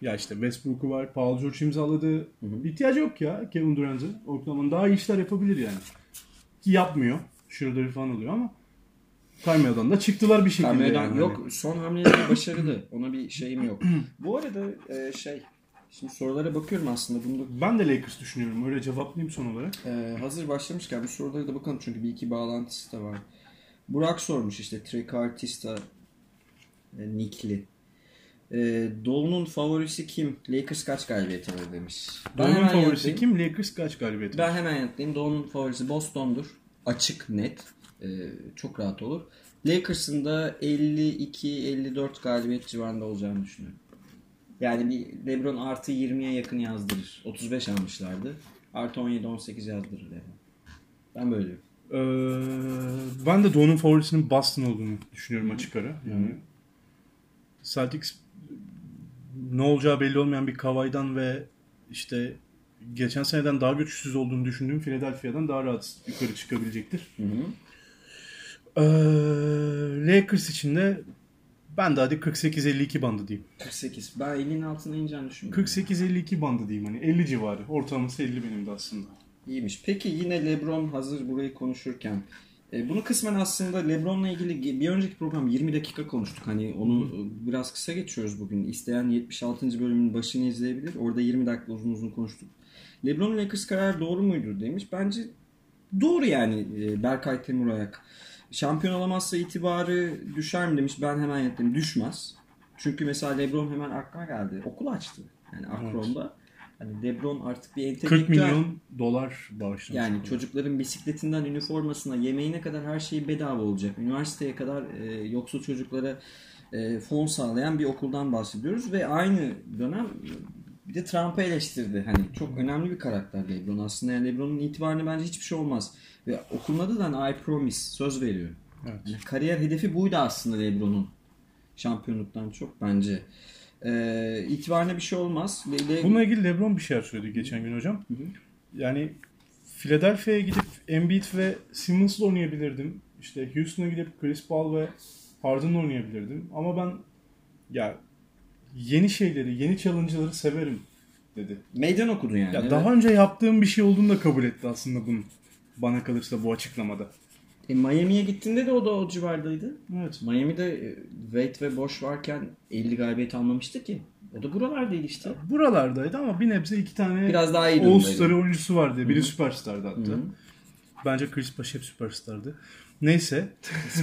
Ya işte Westbrook'u var, Paul George imzaladı. İhtiyacı yok ya Kevin Durant'ın. Oklahoma'nın daha iyi işler yapabilir yani. Ki yapmıyor. Schroeder'i falan alıyor ama Kaymadan da çıktılar bir şekilde. Carmelo'dan yani. yok son hamleleri başarılı. Ona bir şeyim yok. Bu arada e, şey şimdi sorulara bakıyorum aslında. Bunu da Ben de Lakers düşünüyorum. Öyle cevaplayayım son olarak. Ee, hazır başlamışken bu sorulara da bakalım çünkü bir iki bağlantısı da var. Burak sormuş işte Trecartista e, Nickli. E, Doğu'nun favorisi kim? Lakers kaç galibiyet alır demiş. Doğu'nun favorisi kim? Lakers kaç galibiyet? Ben hemen yanıtlayayım. Doğu'nun favorisi Boston'dur. Açık, net. E, çok rahat olur. Lakers'ın da 52-54 galibiyet civarında olacağını düşünüyorum. Yani bir LeBron artı 20'ye yakın yazdırır. 35 almışlardı. Artı 17-18 yazdırır LeBron. Ben böyle diyorum. Ee, ben de Doğu'nun favorisinin Boston olduğunu düşünüyorum açık ara. Yani Celtics ne olacağı belli olmayan bir Kawhi'dan ve işte geçen seneden daha güçsüz olduğunu düşündüğüm Philadelphia'dan daha rahat yukarı çıkabilecektir. Hı hı. Ee, Lakers için de ben de hadi 48-52 bandı diyeyim. 48. Ben 50'nin altına ineceğini düşünmüyorum. 48-52 bandı diyeyim hani 50 civarı. Ortalaması 50 benim de aslında. İyiymiş. Peki yine LeBron hazır burayı konuşurken e, bunu kısmen aslında LeBron'la ilgili bir önceki program 20 dakika konuştuk. Hani onu e, biraz kısa geçiyoruz bugün. İsteyen 76. bölümün başını izleyebilir. Orada 20 dakika uzun uzun konuştuk. LeBron Lakers kararı doğru muydu demiş. Bence doğru yani e, Berkay Temurayak. Şampiyon olamazsa itibarı düşer mi demiş. Ben hemen yanıtladım. Düşmez. Çünkü mesela LeBron hemen aklıma geldi. Okul açtı. Yani Akron'da. Hani LeBron artık bir 40 entelektüel milyon dolar bağışlamış. yani çocukların bisikletinden üniformasına, yemeğine kadar her şey bedava olacak. Üniversiteye kadar e, yoksul çocuklara e, fon sağlayan bir okuldan bahsediyoruz ve aynı dönem bir de Trump'ı eleştirdi. Hani çok önemli bir karakter LeBron aslında. Yani LeBron'un itibarına bence hiçbir şey olmaz. Ve okulun adı da hani I promise, söz veriyor. Evet. Yani kariyer hedefi buydu aslında LeBron'un. Şampiyonluktan çok bence. E, itibarına bir şey olmaz. Le- Le- Bununla ilgili LeBron bir şeyler söyledi geçen gün hocam. Yani Philadelphia'ya gidip Embiid ve Simmons'la oynayabilirdim. İşte Houston'a gidip Chris Paul ve Harden'la oynayabilirdim. Ama ben ya yeni şeyleri, yeni challenge'ları severim dedi. Meydan okudu yani. Ya Evet. daha önce yaptığım bir şey olduğunu da kabul etti aslında bunun. Bana kalırsa bu açıklamada. E, Miami'ye gittiğinde de o da o civardaydı. Evet. Miami'de e, Wade ve Bosch varken 50 galibiyet almamıştı ki. O da buralardaydı işte. Buralardaydı ama bir nebze iki tane Biraz daha iyi All-Star oyuncusu vardı. Biri süperstardı hatta. Hı. Bence Chris Bosh hep süperstardı. Neyse.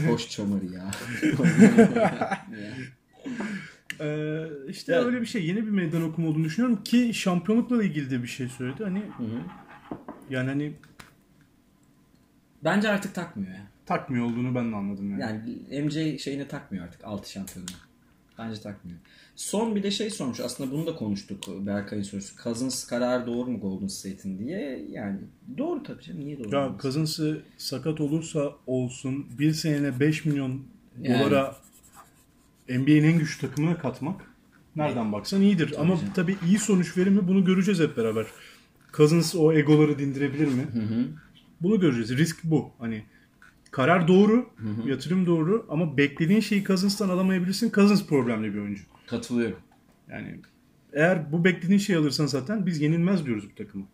Boş çamarı ya. Ee, işte Ya- öyle bir şey. Yeni bir meydan okuma olduğunu düşünüyorum ki şampiyonlukla ilgili de bir şey söyledi. Hani Hı hı. yani hani Bence artık takmıyor ya. takmıyor olduğunu ben de anladım yani. Yani MJ şeyine takmıyor artık 6 şampiyonu. Bence takmıyor. Son bir de şey sormuş. Aslında bunu da konuştuk Berkay'ın sorusu. Cousins karar doğru mu Golden State'in diye. Yani doğru tabii canım. Niye doğru? Ya? Cousins'ı sakat olursa olsun bir senene 5 milyon Yani. dolara NBA'nin en güçlü takımına katmak nereden baksan iyidir. Ama canım. tabii iyi sonuç verir mi bunu göreceğiz hep beraber. Cousins o egoları dindirebilir mi? Hı hı. Bunu göreceğiz. Risk bu. Hani karar doğru, yatırım doğru ama beklediğin şeyi Cousins'tan alamayabilirsin. Cousins problemli bir oyuncu. Katılıyorum. Yani eğer bu beklediğin şeyi alırsan zaten biz yenilmez diyoruz bu takımı.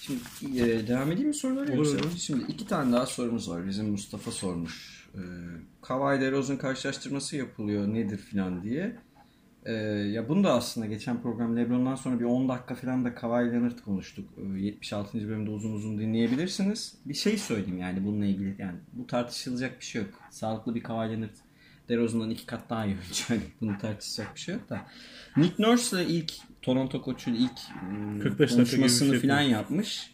Şimdi e, devam edeyim mi sorulara? Olur, yoksa? Şimdi iki tane daha sorumuz var. Bizim Mustafa sormuş. E, Kawhi DeRozan karşılaştırması yapılıyor nedir filan diye. E, ya bunu da aslında geçen program LeBron'dan sonra bir 10 dakika falan da Kawhi Leonard konuştuk. E, 76. bölümde uzun uzun dinleyebilirsiniz. Bir şey söyleyeyim yani bununla ilgili. Yani bu tartışılacak bir şey yok. Sağlıklı bir Kawhi Leonard DeRozan'dan iki kat daha iyi oyuncu. Yani bunu tartışacak bir şey yok da. Nick Nurse'la ilk Toronto koçuyla ilk 45 dakika gibi bir konuşmasını şey falan yapmış.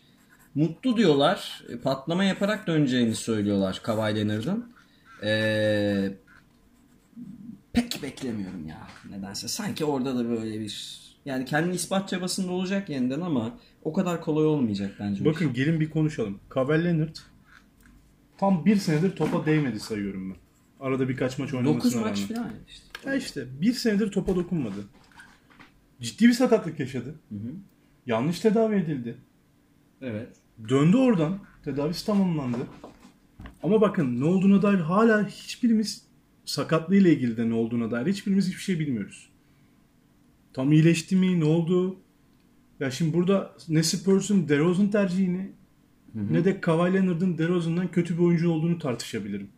Mutlu diyorlar. E, Patlama yaparak döneceğini söylüyorlar Kawhi Leonard'ın. Ee, pek beklemiyorum ya nedense. Sanki orada da böyle bir yani kendini ispat çabasında olacak yeniden ama o kadar kolay olmayacak bence. Bakın gelin bir konuşalım. Kawhi Leonard tam bir senedir topa değmedi sayıyorum ben. Arada birkaç maç 9 oynamasına maç rağmen. falan işte. Ya işte bir senedir topa dokunmadı. Ciddi bir sakatlık yaşadı. Hı hı. Yanlış tedavi edildi. Evet. Döndü oradan. Tedavisi tamamlandı. Ama bakın ne olduğuna dair hala hiçbirimiz sakatlığıyla ilgili de ne olduğuna dair hiçbirimiz hiçbir şey bilmiyoruz. Tam iyileşti mi? Ne oldu? Ya şimdi burada ne Spurs'un DeRozan tercihini ne de Kawhi Leonard'ın DeRozan'dan kötü bir oyuncu olduğunu tartışabilirim.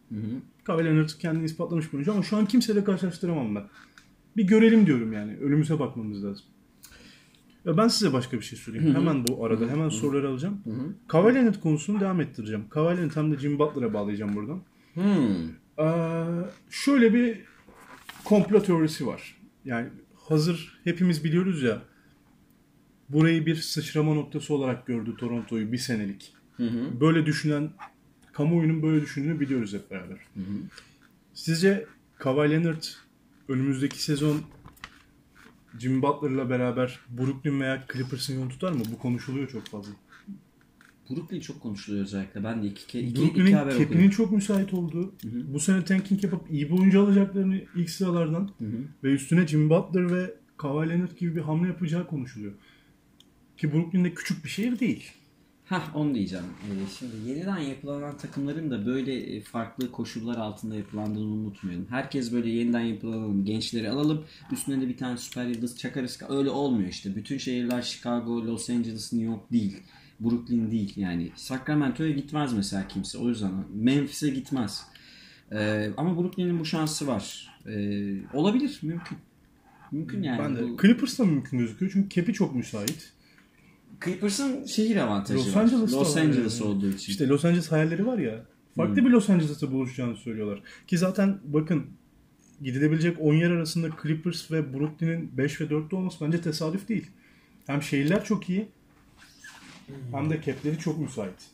Kawhi Leonard kendini ispatlamış bir oyuncu ama şu an kimseyle karşılaştıramam ben. Bir görelim diyorum yani. Önümüze bakmamız lazım. Ya ben size başka bir şey söyleyeyim. Hemen bu arada hemen soruları alacağım. Leonard konusunu devam ettireceğim. Leonard hem de Jimmy Butler'a bağlayacağım buradan. Ee, şöyle bir komplo teorisi var. Yani hazır hepimiz biliyoruz ya burayı bir sıçrama noktası olarak gördü Toronto'yu bir senelik. Böyle düşünen kamuoyunun böyle düşündüğünü biliyoruz hep beraber. Sizce Kawhi Leonard önümüzdeki sezon Jimmy Butler'la beraber Brooklyn veya Clippers'ın yolunu tutar mı? Bu konuşuluyor çok fazla. Brooklyn çok konuşuluyor özellikle. Ben de iki, iki, iki, iki Brooklyn'in haber okudum. çok müsait olduğu, bu sene tanking yapıp iyi bir oyuncu alacaklarını ilk sıralardan ve üstüne Jimmy Butler ve Kawhi Leonard gibi bir hamle yapacağı konuşuluyor. Ki Brooklyn'de küçük bir şehir değil. Hah onu diyeceğim. Ee, şimdi yeniden yapılanan takımların da böyle e, farklı koşullar altında yapılandığını unutmayalım. Herkes böyle yeniden yapılanalım, gençleri alalım. Üstüne de bir tane süper yıldız çakarız. Öyle olmuyor işte. Bütün şehirler Chicago, Los Angeles, New York değil. Brooklyn değil yani. Sacramento'ya gitmez mesela kimse. O yüzden Memphis'e gitmez. Ee, ama Brooklyn'in bu şansı var. Ee, olabilir, mümkün. Mümkün yani. ben de Bu- Clippers'ta mümkün gözüküyor çünkü cap'i çok müsait. Clippers'ın şehir avantajı Los var. Angeles'ta Los Angeles yani. olduğu için. İşte Los Angeles hayalleri var ya. Farklı bir Los Angeles'ta buluşacağını söylüyorlar. Ki zaten bakın gidilebilecek 10 yer arasında Clippers ve Brooklyn'in 5 ve 4'te olması bence tesadüf değil. Hem şehirler çok iyi hem de cap'leri çok müsait.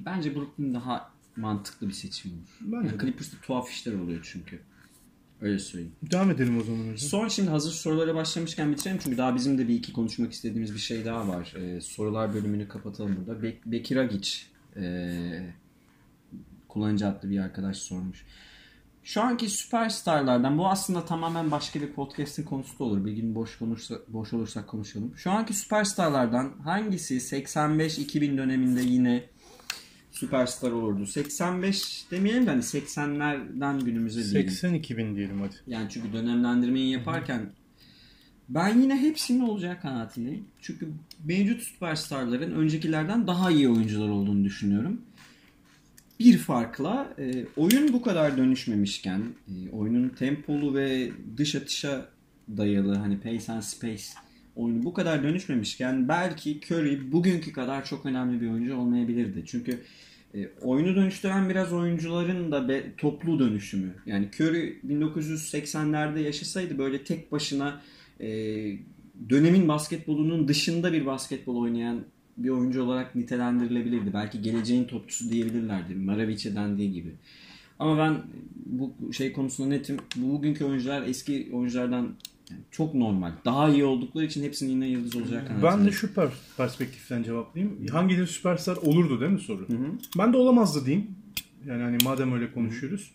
Bence Brooklyn daha mantıklı bir seçim olur. Bence Yani. Clippers'ta tuhaf işler oluyor çünkü. Öyle söyleyeyim. Devam edelim o zaman hocam. Son şimdi hazır sorulara başlamışken bitirelim çünkü daha bizim de bir iki konuşmak istediğimiz bir şey daha var. Ee, sorular bölümünü kapatalım burada. Be- Bekir Agiç ee, kullanıcı adlı bir arkadaş sormuş. Şu anki süperstarlardan bu aslında tamamen başka bir podcast'in konusu da olur. Bir gün boş konuşsa, boş olursak konuşalım. Şu anki süperstarlardan hangisi 85-2000 döneminde yine süperstar olurdu? 85 demeyelim de hani 80'lerden günümüze diyelim. 82 bin diyelim hadi. Yani çünkü dönemlendirmeyi yaparken ben yine hepsinin olacağı kanaatindeyim. Çünkü mevcut süperstarların öncekilerden daha iyi oyuncular olduğunu düşünüyorum. Bir farkla e, oyun bu kadar dönüşmemişken, e, oyunun tempolu ve dış atışa dayalı hani pace and space oyunu bu kadar dönüşmemişken belki Curry bugünkü kadar çok önemli bir oyuncu olmayabilirdi. Çünkü e, oyunu dönüştüren biraz oyuncuların da be- toplu dönüşümü. Yani Curry 1980'lerde yaşasaydı böyle tek başına e, dönemin basketbolunun dışında bir basketbol oynayan bir oyuncu olarak nitelendirilebilirdi. Belki geleceğin topçusu diyebilirlerdi. Maravic'e dendiği gibi. Ama ben bu şey konusunda netim. Bu bugünkü oyuncular eski oyunculardan yani çok normal. Daha iyi oldukları için hepsinin yine yıldız olacak Ben de şu per- perspektiften cevaplayayım. Hangileri süperstar olurdu değil mi soru? Ben de olamazdı diyeyim. Yani hani madem öyle konuşuyoruz.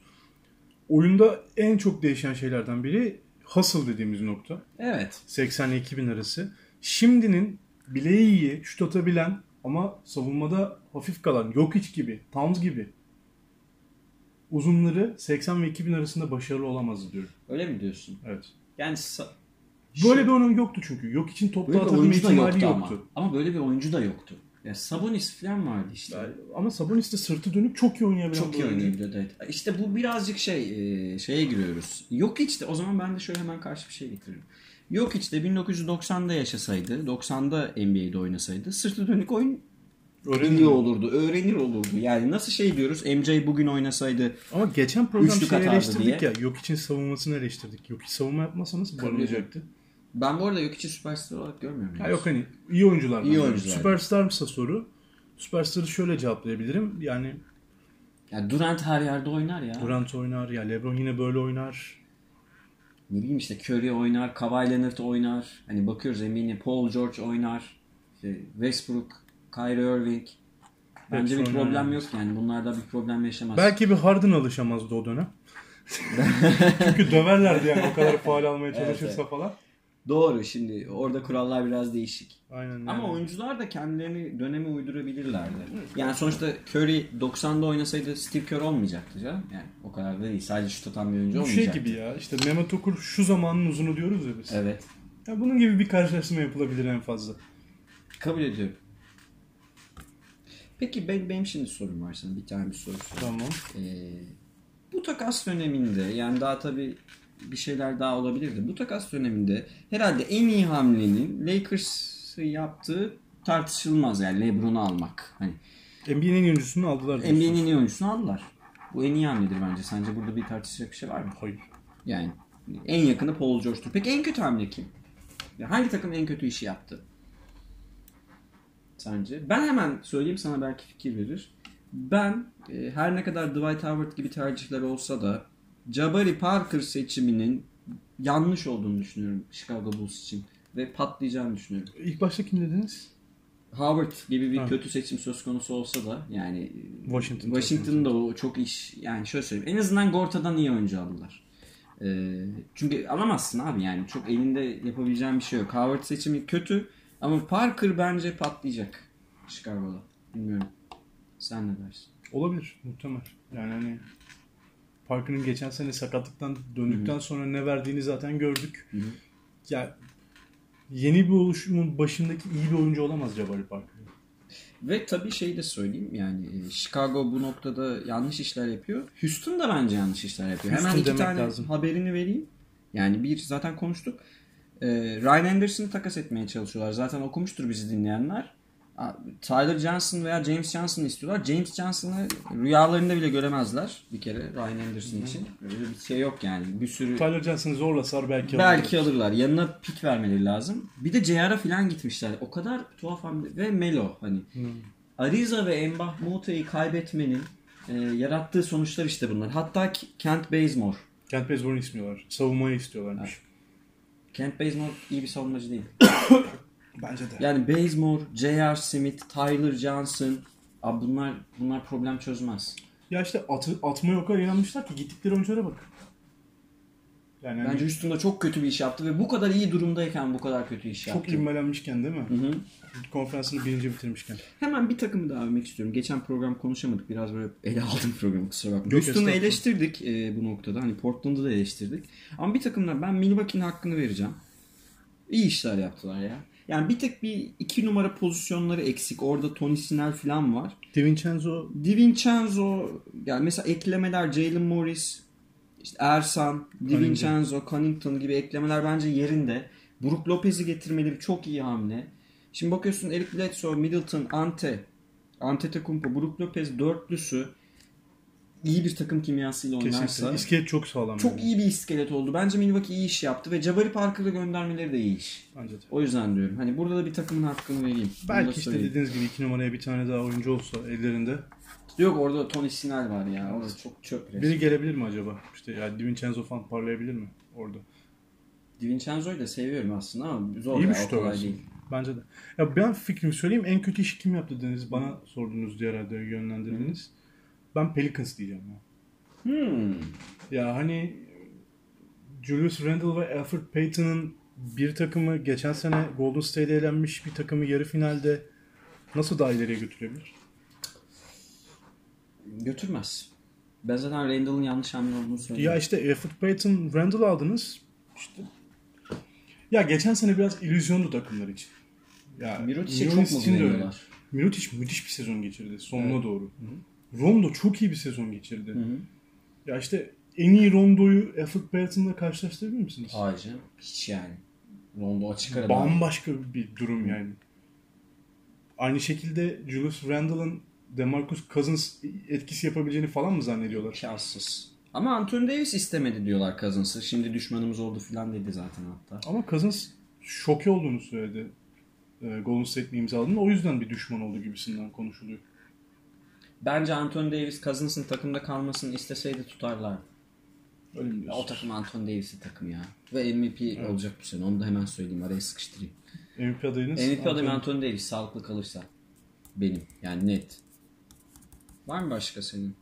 Oyunda en çok değişen şeylerden biri hustle dediğimiz nokta. Evet. 80 ile 2000 arası. Şimdinin bileği iyi, şut atabilen ama savunmada hafif kalan, yok iç gibi, Towns gibi uzunları 80 ve 2000 arasında başarılı olamazdı diyorum. Öyle mi diyorsun? Evet. Yani Böyle bir oyun yoktu çünkü. Yok için top Böyle bir dağıtabilme oyuncu da ihtimali yoktu, yoktu. ama. Ama böyle bir oyuncu da yoktu. Ya Sabonis falan vardı işte. Yani Ama Sabonis de sırtı dönük çok iyi oynayabilen Çok bir iyi oyuncu. oynayabiliyordu evet. İşte bu birazcık şey e, şeye giriyoruz. Yok işte o zaman ben de şöyle hemen karşı bir şey getiririm. Yok işte 1990'da yaşasaydı, 90'da NBA'de oynasaydı sırtı dönük oyun Öğrenir. biliyor olurdu, öğrenir olurdu. Yani nasıl şey diyoruz MJ bugün oynasaydı Ama geçen program Üçlük şey atardı eleştirdik diye. ya. Yok için savunmasını eleştirdik. Yok için savunma yapmasa nasıl barınacaktı? ben bu arada yok içi süperstar olarak görmüyorum. Ha yani. yok hani iyi oyuncular. İyi oyuncular. Süperstarsa soru. Süperstar'ı şöyle cevaplayabilirim. Yani Ya Durant her yerde oynar ya. Durant oynar ya LeBron yine böyle oynar. Ne bileyim işte Curry oynar, Kawhi Leonard oynar. Hani bakıyoruz eminim Paul George oynar. İşte Westbrook, Kyrie Irving. Bence bir Hepsi problem oynar. yok yani. Bunlarda bir problem yaşamaz. Belki bir Harden alışamazdı o dönem. Çünkü döverlerdi yani o kadar faal almaya çalışırsa evet. falan. Doğru şimdi orada kurallar biraz değişik. Aynen yani. Ama oyuncular da kendilerini döneme uydurabilirlerdi. Yani sonuçta Curry 90'da oynasaydı Steve Kerr olmayacaktı canım. Yani o kadar da değil. Sadece şut atan bir oyuncu Bu şey olmayacaktı. gibi ya işte Mehmet Okur şu zamanın uzunu diyoruz ya biz. Evet. Ya bunun gibi bir karşılaştırma yapılabilir en fazla. Kabul ediyorum. Peki ben, benim şimdi sorum var sana. Bir tane bir soru sorayım. Tamam. Ee, bu takas döneminde yani daha tabii bir şeyler daha olabilirdi. Bu takas döneminde herhalde en iyi hamlenin Lakers'ı yaptığı tartışılmaz yani LeBron'u almak. Hani NBA'nin en iyi oyuncusunu aldılar. NBA'nin en iyi oyuncusunu aldılar. Bu en iyi hamledir bence. Sence burada bir tartışacak bir şey var mı? Hayır. Yani en yakını Paul George'tur. Peki en kötü hamle kim? Ya hangi takım en kötü işi yaptı? Sence? Ben hemen söyleyeyim sana belki fikir verir. Ben e, her ne kadar Dwight Howard gibi tercihler olsa da Jabari Parker seçiminin yanlış olduğunu düşünüyorum Chicago Bulls için. Ve patlayacağını düşünüyorum. İlk başta kim dediniz? Howard gibi bir Ha. kötü seçim söz konusu olsa da yani e, Washington Washington'da o çok iş yani şöyle söyleyeyim en azından Gorta'dan iyi oyuncu aldılar. Ee, çünkü alamazsın abi yani çok elinde yapabileceğin bir şey yok. Howard seçimi kötü ama Parker bence patlayacak Chicago'da. Bilmiyorum. Sen ne dersin? Olabilir. Muhtemel. Yani hani Parker'ın geçen sene sakatlıktan döndükten sonra ne verdiğini zaten gördük. Hı hı. Ya yeni bir oluşumun başındaki iyi bir oyuncu olamaz Jabari Parker. Ve tabii şey de söyleyeyim yani e, Chicago bu noktada yanlış işler yapıyor. Houston da bence yanlış işler yapıyor. Houston Hemen iki demek tane lazım. haberini vereyim. Yani bir zaten konuştuk. Ee, Ryan Anderson'ı takas etmeye çalışıyorlar. Zaten okumuştur bizi dinleyenler. Tyler Johnson veya James Johnson'ı istiyorlar. James Johnson'ı rüyalarında bile göremezler bir kere Ryan Anderson için. Öyle bir şey yok yani. Bir sürü Tyler Johnson'ı zorla sar belki Belki alır. alırlar. Yanına pik vermeleri lazım. Bir de JR'a falan gitmişler. O kadar tuhaf hamle. Ve Melo hani. Ariza ve Embah Mute'yi kaybetmenin e, yarattığı sonuçlar işte bunlar. Hatta Kent Bazemore. Kent Bazemore'u istiyorlar. Savunmayı istiyorlarmış. Kent Bazemore iyi bir savunmacı değil. Bence de. Yani Bazemore, J.R. Smith, Tyler Johnson abi bunlar bunlar problem çözmez. Ya işte atı, atmaya o kadar inanmışlar ki gittikleri oyunculara bak. Yani hani Bence Houston'da çok kötü bir iş yaptı ve bu kadar iyi durumdayken bu kadar kötü iş yaptı. çok ivmelenmişken değil mi? Hı hı. Konferansını birinci bitirmişken. Hemen bir takımı daha övmek istiyorum. Geçen program konuşamadık. Biraz böyle ele aldım programı kusura bakma. Yok, estağfurullah. eleştirdik e, bu noktada. Hani Portland'ı da eleştirdik. Ama bir takımlar ben Milwaukee'nin hakkını vereceğim. İyi işler yaptılar ya. Yani bir tek bir iki numara pozisyonları eksik. Orada Tony Snell falan var. DiVincenzo DiVincenzo yani mesela eklemeler Jalen Morris, işte Ersan, DiVincenzo, Connington gibi eklemeler bence yerinde. Brook Lopez'i getirmeleri çok iyi hamle. Şimdi bakıyorsun Eric Bledsoe, Middleton, Ante, Antetokounmpo, Brook Lopez dörtlüsü iyi bir takım kimyasıyla oynarsa kesinlikle. İskelet çok sağlam. çok yani. iyi bir iskelet oldu. Bence Milwaukee iyi iş yaptı ve Jabari Parker'ı göndermeleri de iyi iş. Bence de. O yüzden diyorum. Hani burada da bir takımın hakkını vereyim. Belki işte söyleyeyim. dediğiniz gibi iki numaraya bir tane daha oyuncu olsa ellerinde. Yok orada Tony Snell var ya. Orada çok çöp resmen. Biri gelebilir mi acaba? İşte ya DiVincenzo falan parlayabilir mi orada? DiVincenzo'yu da seviyorum aslında ama zor İyi ya, bir şut kolay değil. Bence de. Ya ben fikrimi söyleyeyim. En kötü işi kim yaptı dediniz. Bana sordunuz diye herhalde yönlendirdiniz. Ben Pelicans diyeceğim ya. Hmm. Ya hani Julius Randle ve Alfred Payton'ın bir takımı geçen sene Golden State'e elenmiş bir takımı yarı finalde nasıl daha ileriye götürebilir? Götürmez. Ben zaten Randall'ın yanlış hamle olduğunu söylüyorum. Ya işte Alfred Payton, Randle aldınız. İşte ya geçen sene biraz illüzyondu takımlar için. Ya Mirotic'e çok mu güveniyorlar? Mirotic müthiş bir sezon geçirdi sonuna Evet. doğru. Rondo çok iyi bir sezon geçirdi. Hı hı. Ya işte en iyi Rondo'yu Alfred Payton'la karşılaştırabilir misiniz? Hayır canım. Hiç yani. Rondo açık arada. Bambaşka bir durum yani. Aynı şekilde Julius Randle'ın DeMarcus Cousins etkisi yapabileceğini falan mı zannediyorlar? İmkansız. Ama Anthony Davis istemedi diyorlar Cousins'ı. Şimdi düşmanımız oldu falan dedi zaten hatta. Ama Cousins şoke olduğunu söyledi. Ee, Golden State'le imzaladığında o yüzden bir düşman oldu gibisinden konuşuluyor. Bence Anthony Davis Cousins'ın takımda kalmasını isteseydi tutarlar. Öyle mi o takım Anthony Davis'in takımı ya. Ve MVP olacak bu sene. Onu da hemen söyleyeyim. Araya sıkıştırayım. MVP adayınız? MVP adayım Anthony Davis sağlıklı kalırsa. Benim. Yani net. Var mı başka senin?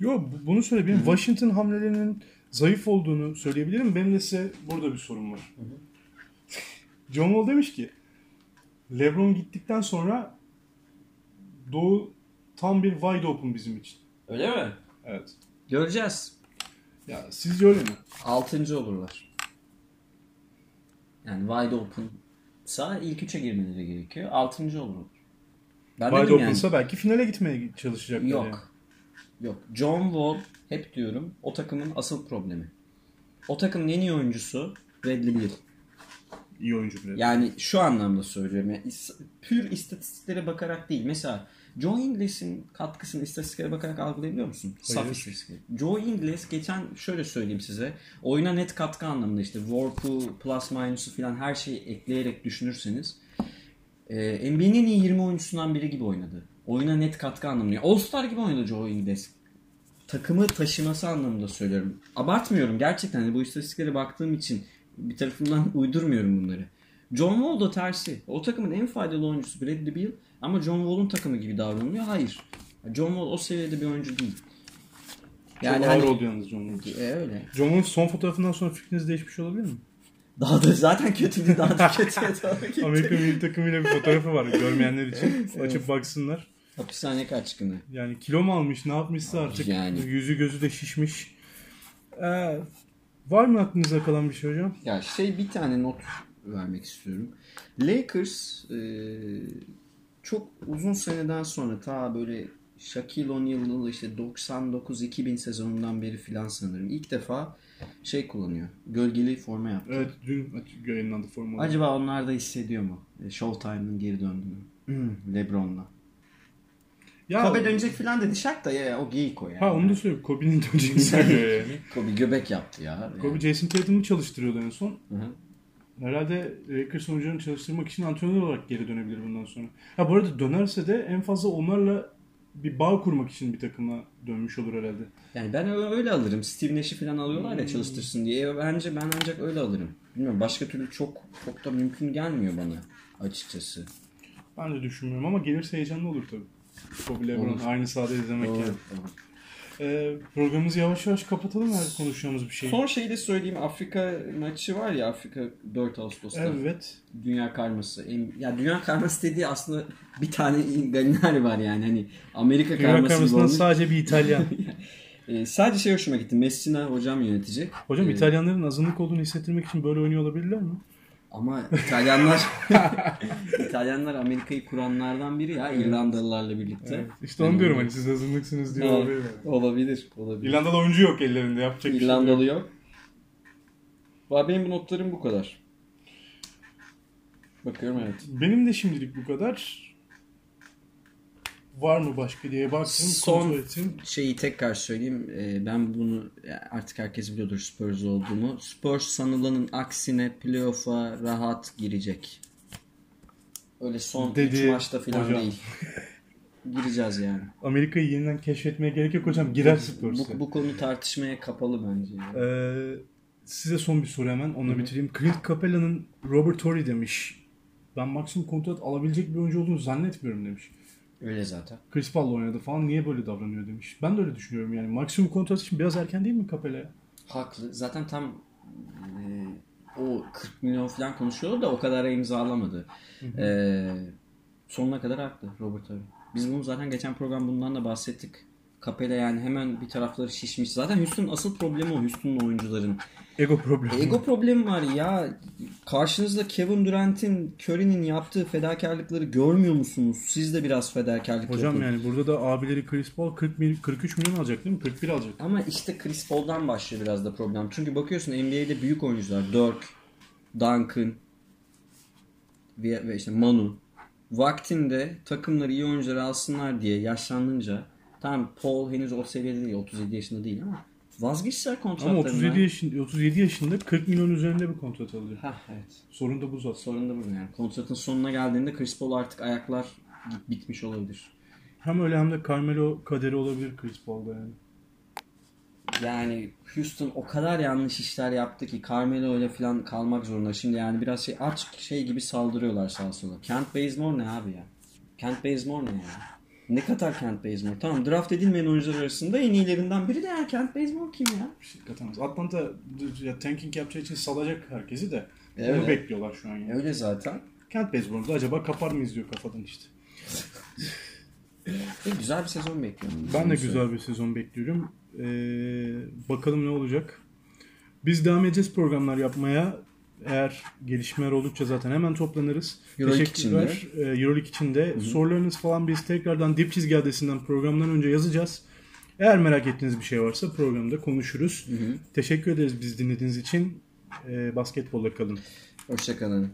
Yo bu- bunu söyle. Benim Washington hamlelerinin zayıf olduğunu söyleyebilirim. Benim de size burada bir sorum var. John Wall demiş ki LeBron gittikten sonra Doğu tam bir wide open bizim için. Öyle mi? Evet. Göreceğiz. Ya sizce öyle mi? Altıncı olurlar. Yani wide open sağ ilk üçe girmeleri gerekiyor. Altıncı olurlar. Ben Wide dedim yani. open'sa belki finale gitmeye çalışacaklar Yok. yani. Yok. John Wall hep diyorum o takımın asıl problemi. O takımın en iyi oyuncusu Bradley Beal. İyi oyuncu biraz. Yani şu anlamda söylüyorum. Yani pür istatistiklere bakarak değil. Mesela Joe Ingles'in katkısını istatistiklere bakarak algılayabiliyor musun? Saf Hayır. istatistikleri. Joe Ingles geçen şöyle söyleyeyim size. Oyuna net katkı anlamında işte Warp'u, plus minus'u falan her şeyi ekleyerek düşünürseniz e, NBA'nin en iyi 20 oyuncusundan biri gibi oynadı. Oyuna net katkı anlamında. All-Star gibi oynadı Joe Ingles. Takımı taşıması anlamında söylüyorum. Abartmıyorum gerçekten. Hani bu istatistiklere baktığım için bir tarafından uydurmuyorum bunları. John Wall da tersi. O takımın en faydalı oyuncusu Bradley Beal ama John Wall'un takımı gibi davranılıyor. Hayır. John Wall o seviyede bir oyuncu değil. Yani Yani ağır hani, oldu yalnız John Wall. e, öyle. John Wall'un son fotoğrafından sonra fikriniz değişmiş olabilir mi? Daha da zaten kötüydü daha da kötüye doğru gitti. Amerika milli takımıyla bir fotoğrafı var görmeyenler için. Açıp baksınlar. Hapishane kaçkını. Yani kilo mu almış ne yapmışsa artık. Yani. Yüzü gözü de şişmiş. Ee, var mı aklınıza kalan bir şey hocam? Ya şey bir tane not vermek istiyorum. Lakers e, çok uzun seneden sonra ta böyle Shaquille O'Neal'lı işte 99-2000 sezonundan beri filan sanırım. ilk defa şey kullanıyor. Gölgeli forma yaptı. Evet dün yayınlandı formalar. Acaba onlar da hissediyor mu? E, Showtime'ın geri döndüğünü. Hmm, Lebron'la. Ya, Kobe dönecek filan dedi. Şak da ya o geyik o yani. Ha onu da söyleyeyim. Kobe'nin döneceğini söylüyor yani. Kobe göbek yaptı ya. Kobe Jason Tatum'u çalıştırıyordu en son. Hı hı. Herhalde Lakers oyuncularını çalıştırmak için antrenör olarak geri dönebilir bundan sonra. Ha bu arada dönerse de en fazla onlarla bir bağ kurmak için bir takıma dönmüş olur herhalde. Yani ben öyle, alırım. Steve Nash'i falan alıyorlar ya çalıştırsın diye. E, Bence ben ancak öyle alırım. Bilmiyorum başka türlü çok çok da mümkün gelmiyor bana açıkçası. Ben de düşünmüyorum ama gelirse heyecanlı olur tabii. Kobe LeBron Olur. aynı sahada izlemek Doğru, yani. doğru. Ee, programımızı yavaş yavaş kapatalım her konuşacağımız bir şey. Son şeyi de söyleyeyim. Afrika maçı var ya Afrika 4 Ağustos'ta. Evet. Dünya karması. En- Ya dünya karması dediği aslında bir tane Galinari var yani. Hani Amerika Dünya karması gibi karmasından sadece bir İtalyan. Ee, sadece şey hoşuma gitti. Messina hocam yönetecek. Hocam Ee, İtalyanların azınlık olduğunu hissettirmek için böyle oynuyor olabilirler mi? Ama İtalyanlar İtalyanlar Amerika'yı kuranlardan biri ya İrlandalılarla birlikte. Evet. İşte onu diyorum hani siz azınlıksınız diyor Evet. olabilirler. Olabilir. Olabilir. İrlandalı oyuncu yok ellerinde yapacak bir şey yok. İrlandalı yok. Benim bu notlarım bu kadar. Bakıyorum evet. Benim de şimdilik bu kadar. Var mı başka diye baktım. Son-. Şeyi tekrar söyleyeyim. Ee, Ben bunu artık herkes biliyordur Spurs olduğumu. Spurs sanılanın aksine playoff'a rahat girecek. Öyle son Dedi 3 maçta falan hocam. değil. Gireceğiz yani. Amerika'yı yeniden keşfetmeye gerek yok hocam. Girer Bu, Spurs'a. bu konu tartışmaya kapalı bence. yani. Ee, size son bir soru hemen. Onunla bitireyim. Clint Capella'nın Robert Torrey demiş. Ben maksimum kontrat alabilecek bir oyuncu olduğunu zannetmiyorum demiş. Öyle zaten. Chris Paul'la oynadı falan niye böyle davranıyor demiş. Ben de öyle düşünüyorum yani. Maksimum kontrat için biraz erken değil mi Capella'ya? Haklı. Zaten tam e, o 40 milyon falan konuşuyordu da o kadar imzalamadı. E, sonuna kadar haklı Robert abi. Biz bunu zaten geçen program bundan da bahsettik. Capella yani hemen bir tarafları şişmiş. Zaten Houston'un asıl problemi o Houston'un oyuncuların. Ego problemi. Ego problemi var ya. Karşınızda Kevin Durant'in, Curry'nin yaptığı fedakarlıkları görmüyor musunuz? Siz de biraz fedakarlık Hocam yapın. yani burada da abileri Chris Paul 40 mil- 43 milyon alacak değil mi? 41 alacak. Ama işte Chris Paul'dan başlıyor biraz da problem. Çünkü bakıyorsun NBA'de büyük oyuncular Dirk, Duncan ve, işte Manu vaktinde takımları iyi oyuncuları alsınlar diye yaşlanınca tamam Paul henüz o seviyede değil 37 yaşında değil ama vazgeçtiler Ama kontratlarından. 37 yaşında 37 yaşında 40 milyon üzerinde bir kontrat alıyor. Hah evet. Sorun da bu zaten. Sorun da bu yani. Kontratın sonuna geldiğinde Chris Paul artık ayaklar bitmiş olabilir. Hem öyle hem de Carmelo kaderi olabilir Chris Paul'da yani. Yani Houston o kadar yanlış işler yaptı ki Carmelo öyle falan kalmak zorunda. Şimdi yani biraz şey aç şey gibi saldırıyorlar sağa sola. Kent Bazemore ne abi ya? Kent Bazemore ne ya? Ne kadar Kent Bazemore? Tamam draft edilmeyen oyuncular arasında en iyilerinden biri de ya Kent Bazemore kim ya? Katamaz. Atlanta ya, tanking yapacağı için salacak herkesi de. Evet. Onu bekliyorlar şu an yani. Öyle zaten. Kent Baseborn'da acaba kapar mıyız diyor kafadan işte. Güzel bir sezon bekliyorum. Ben de güzel bir sezon bekliyorum. Ee, bakalım ne olacak. Biz devam edeceğiz programlar yapmaya. Eğer gelişmeler oldukça zaten hemen toplanırız. Euroleague Teşekkürler. Ee, Euroleague için de sorularınız falan biz tekrardan dip çizgi adresinden programdan önce yazacağız. Eğer merak ettiğiniz bir şey varsa programda konuşuruz. Teşekkür ederiz biz dinlediğiniz için. Ee, basketbolla kalın. Hoşçakalın.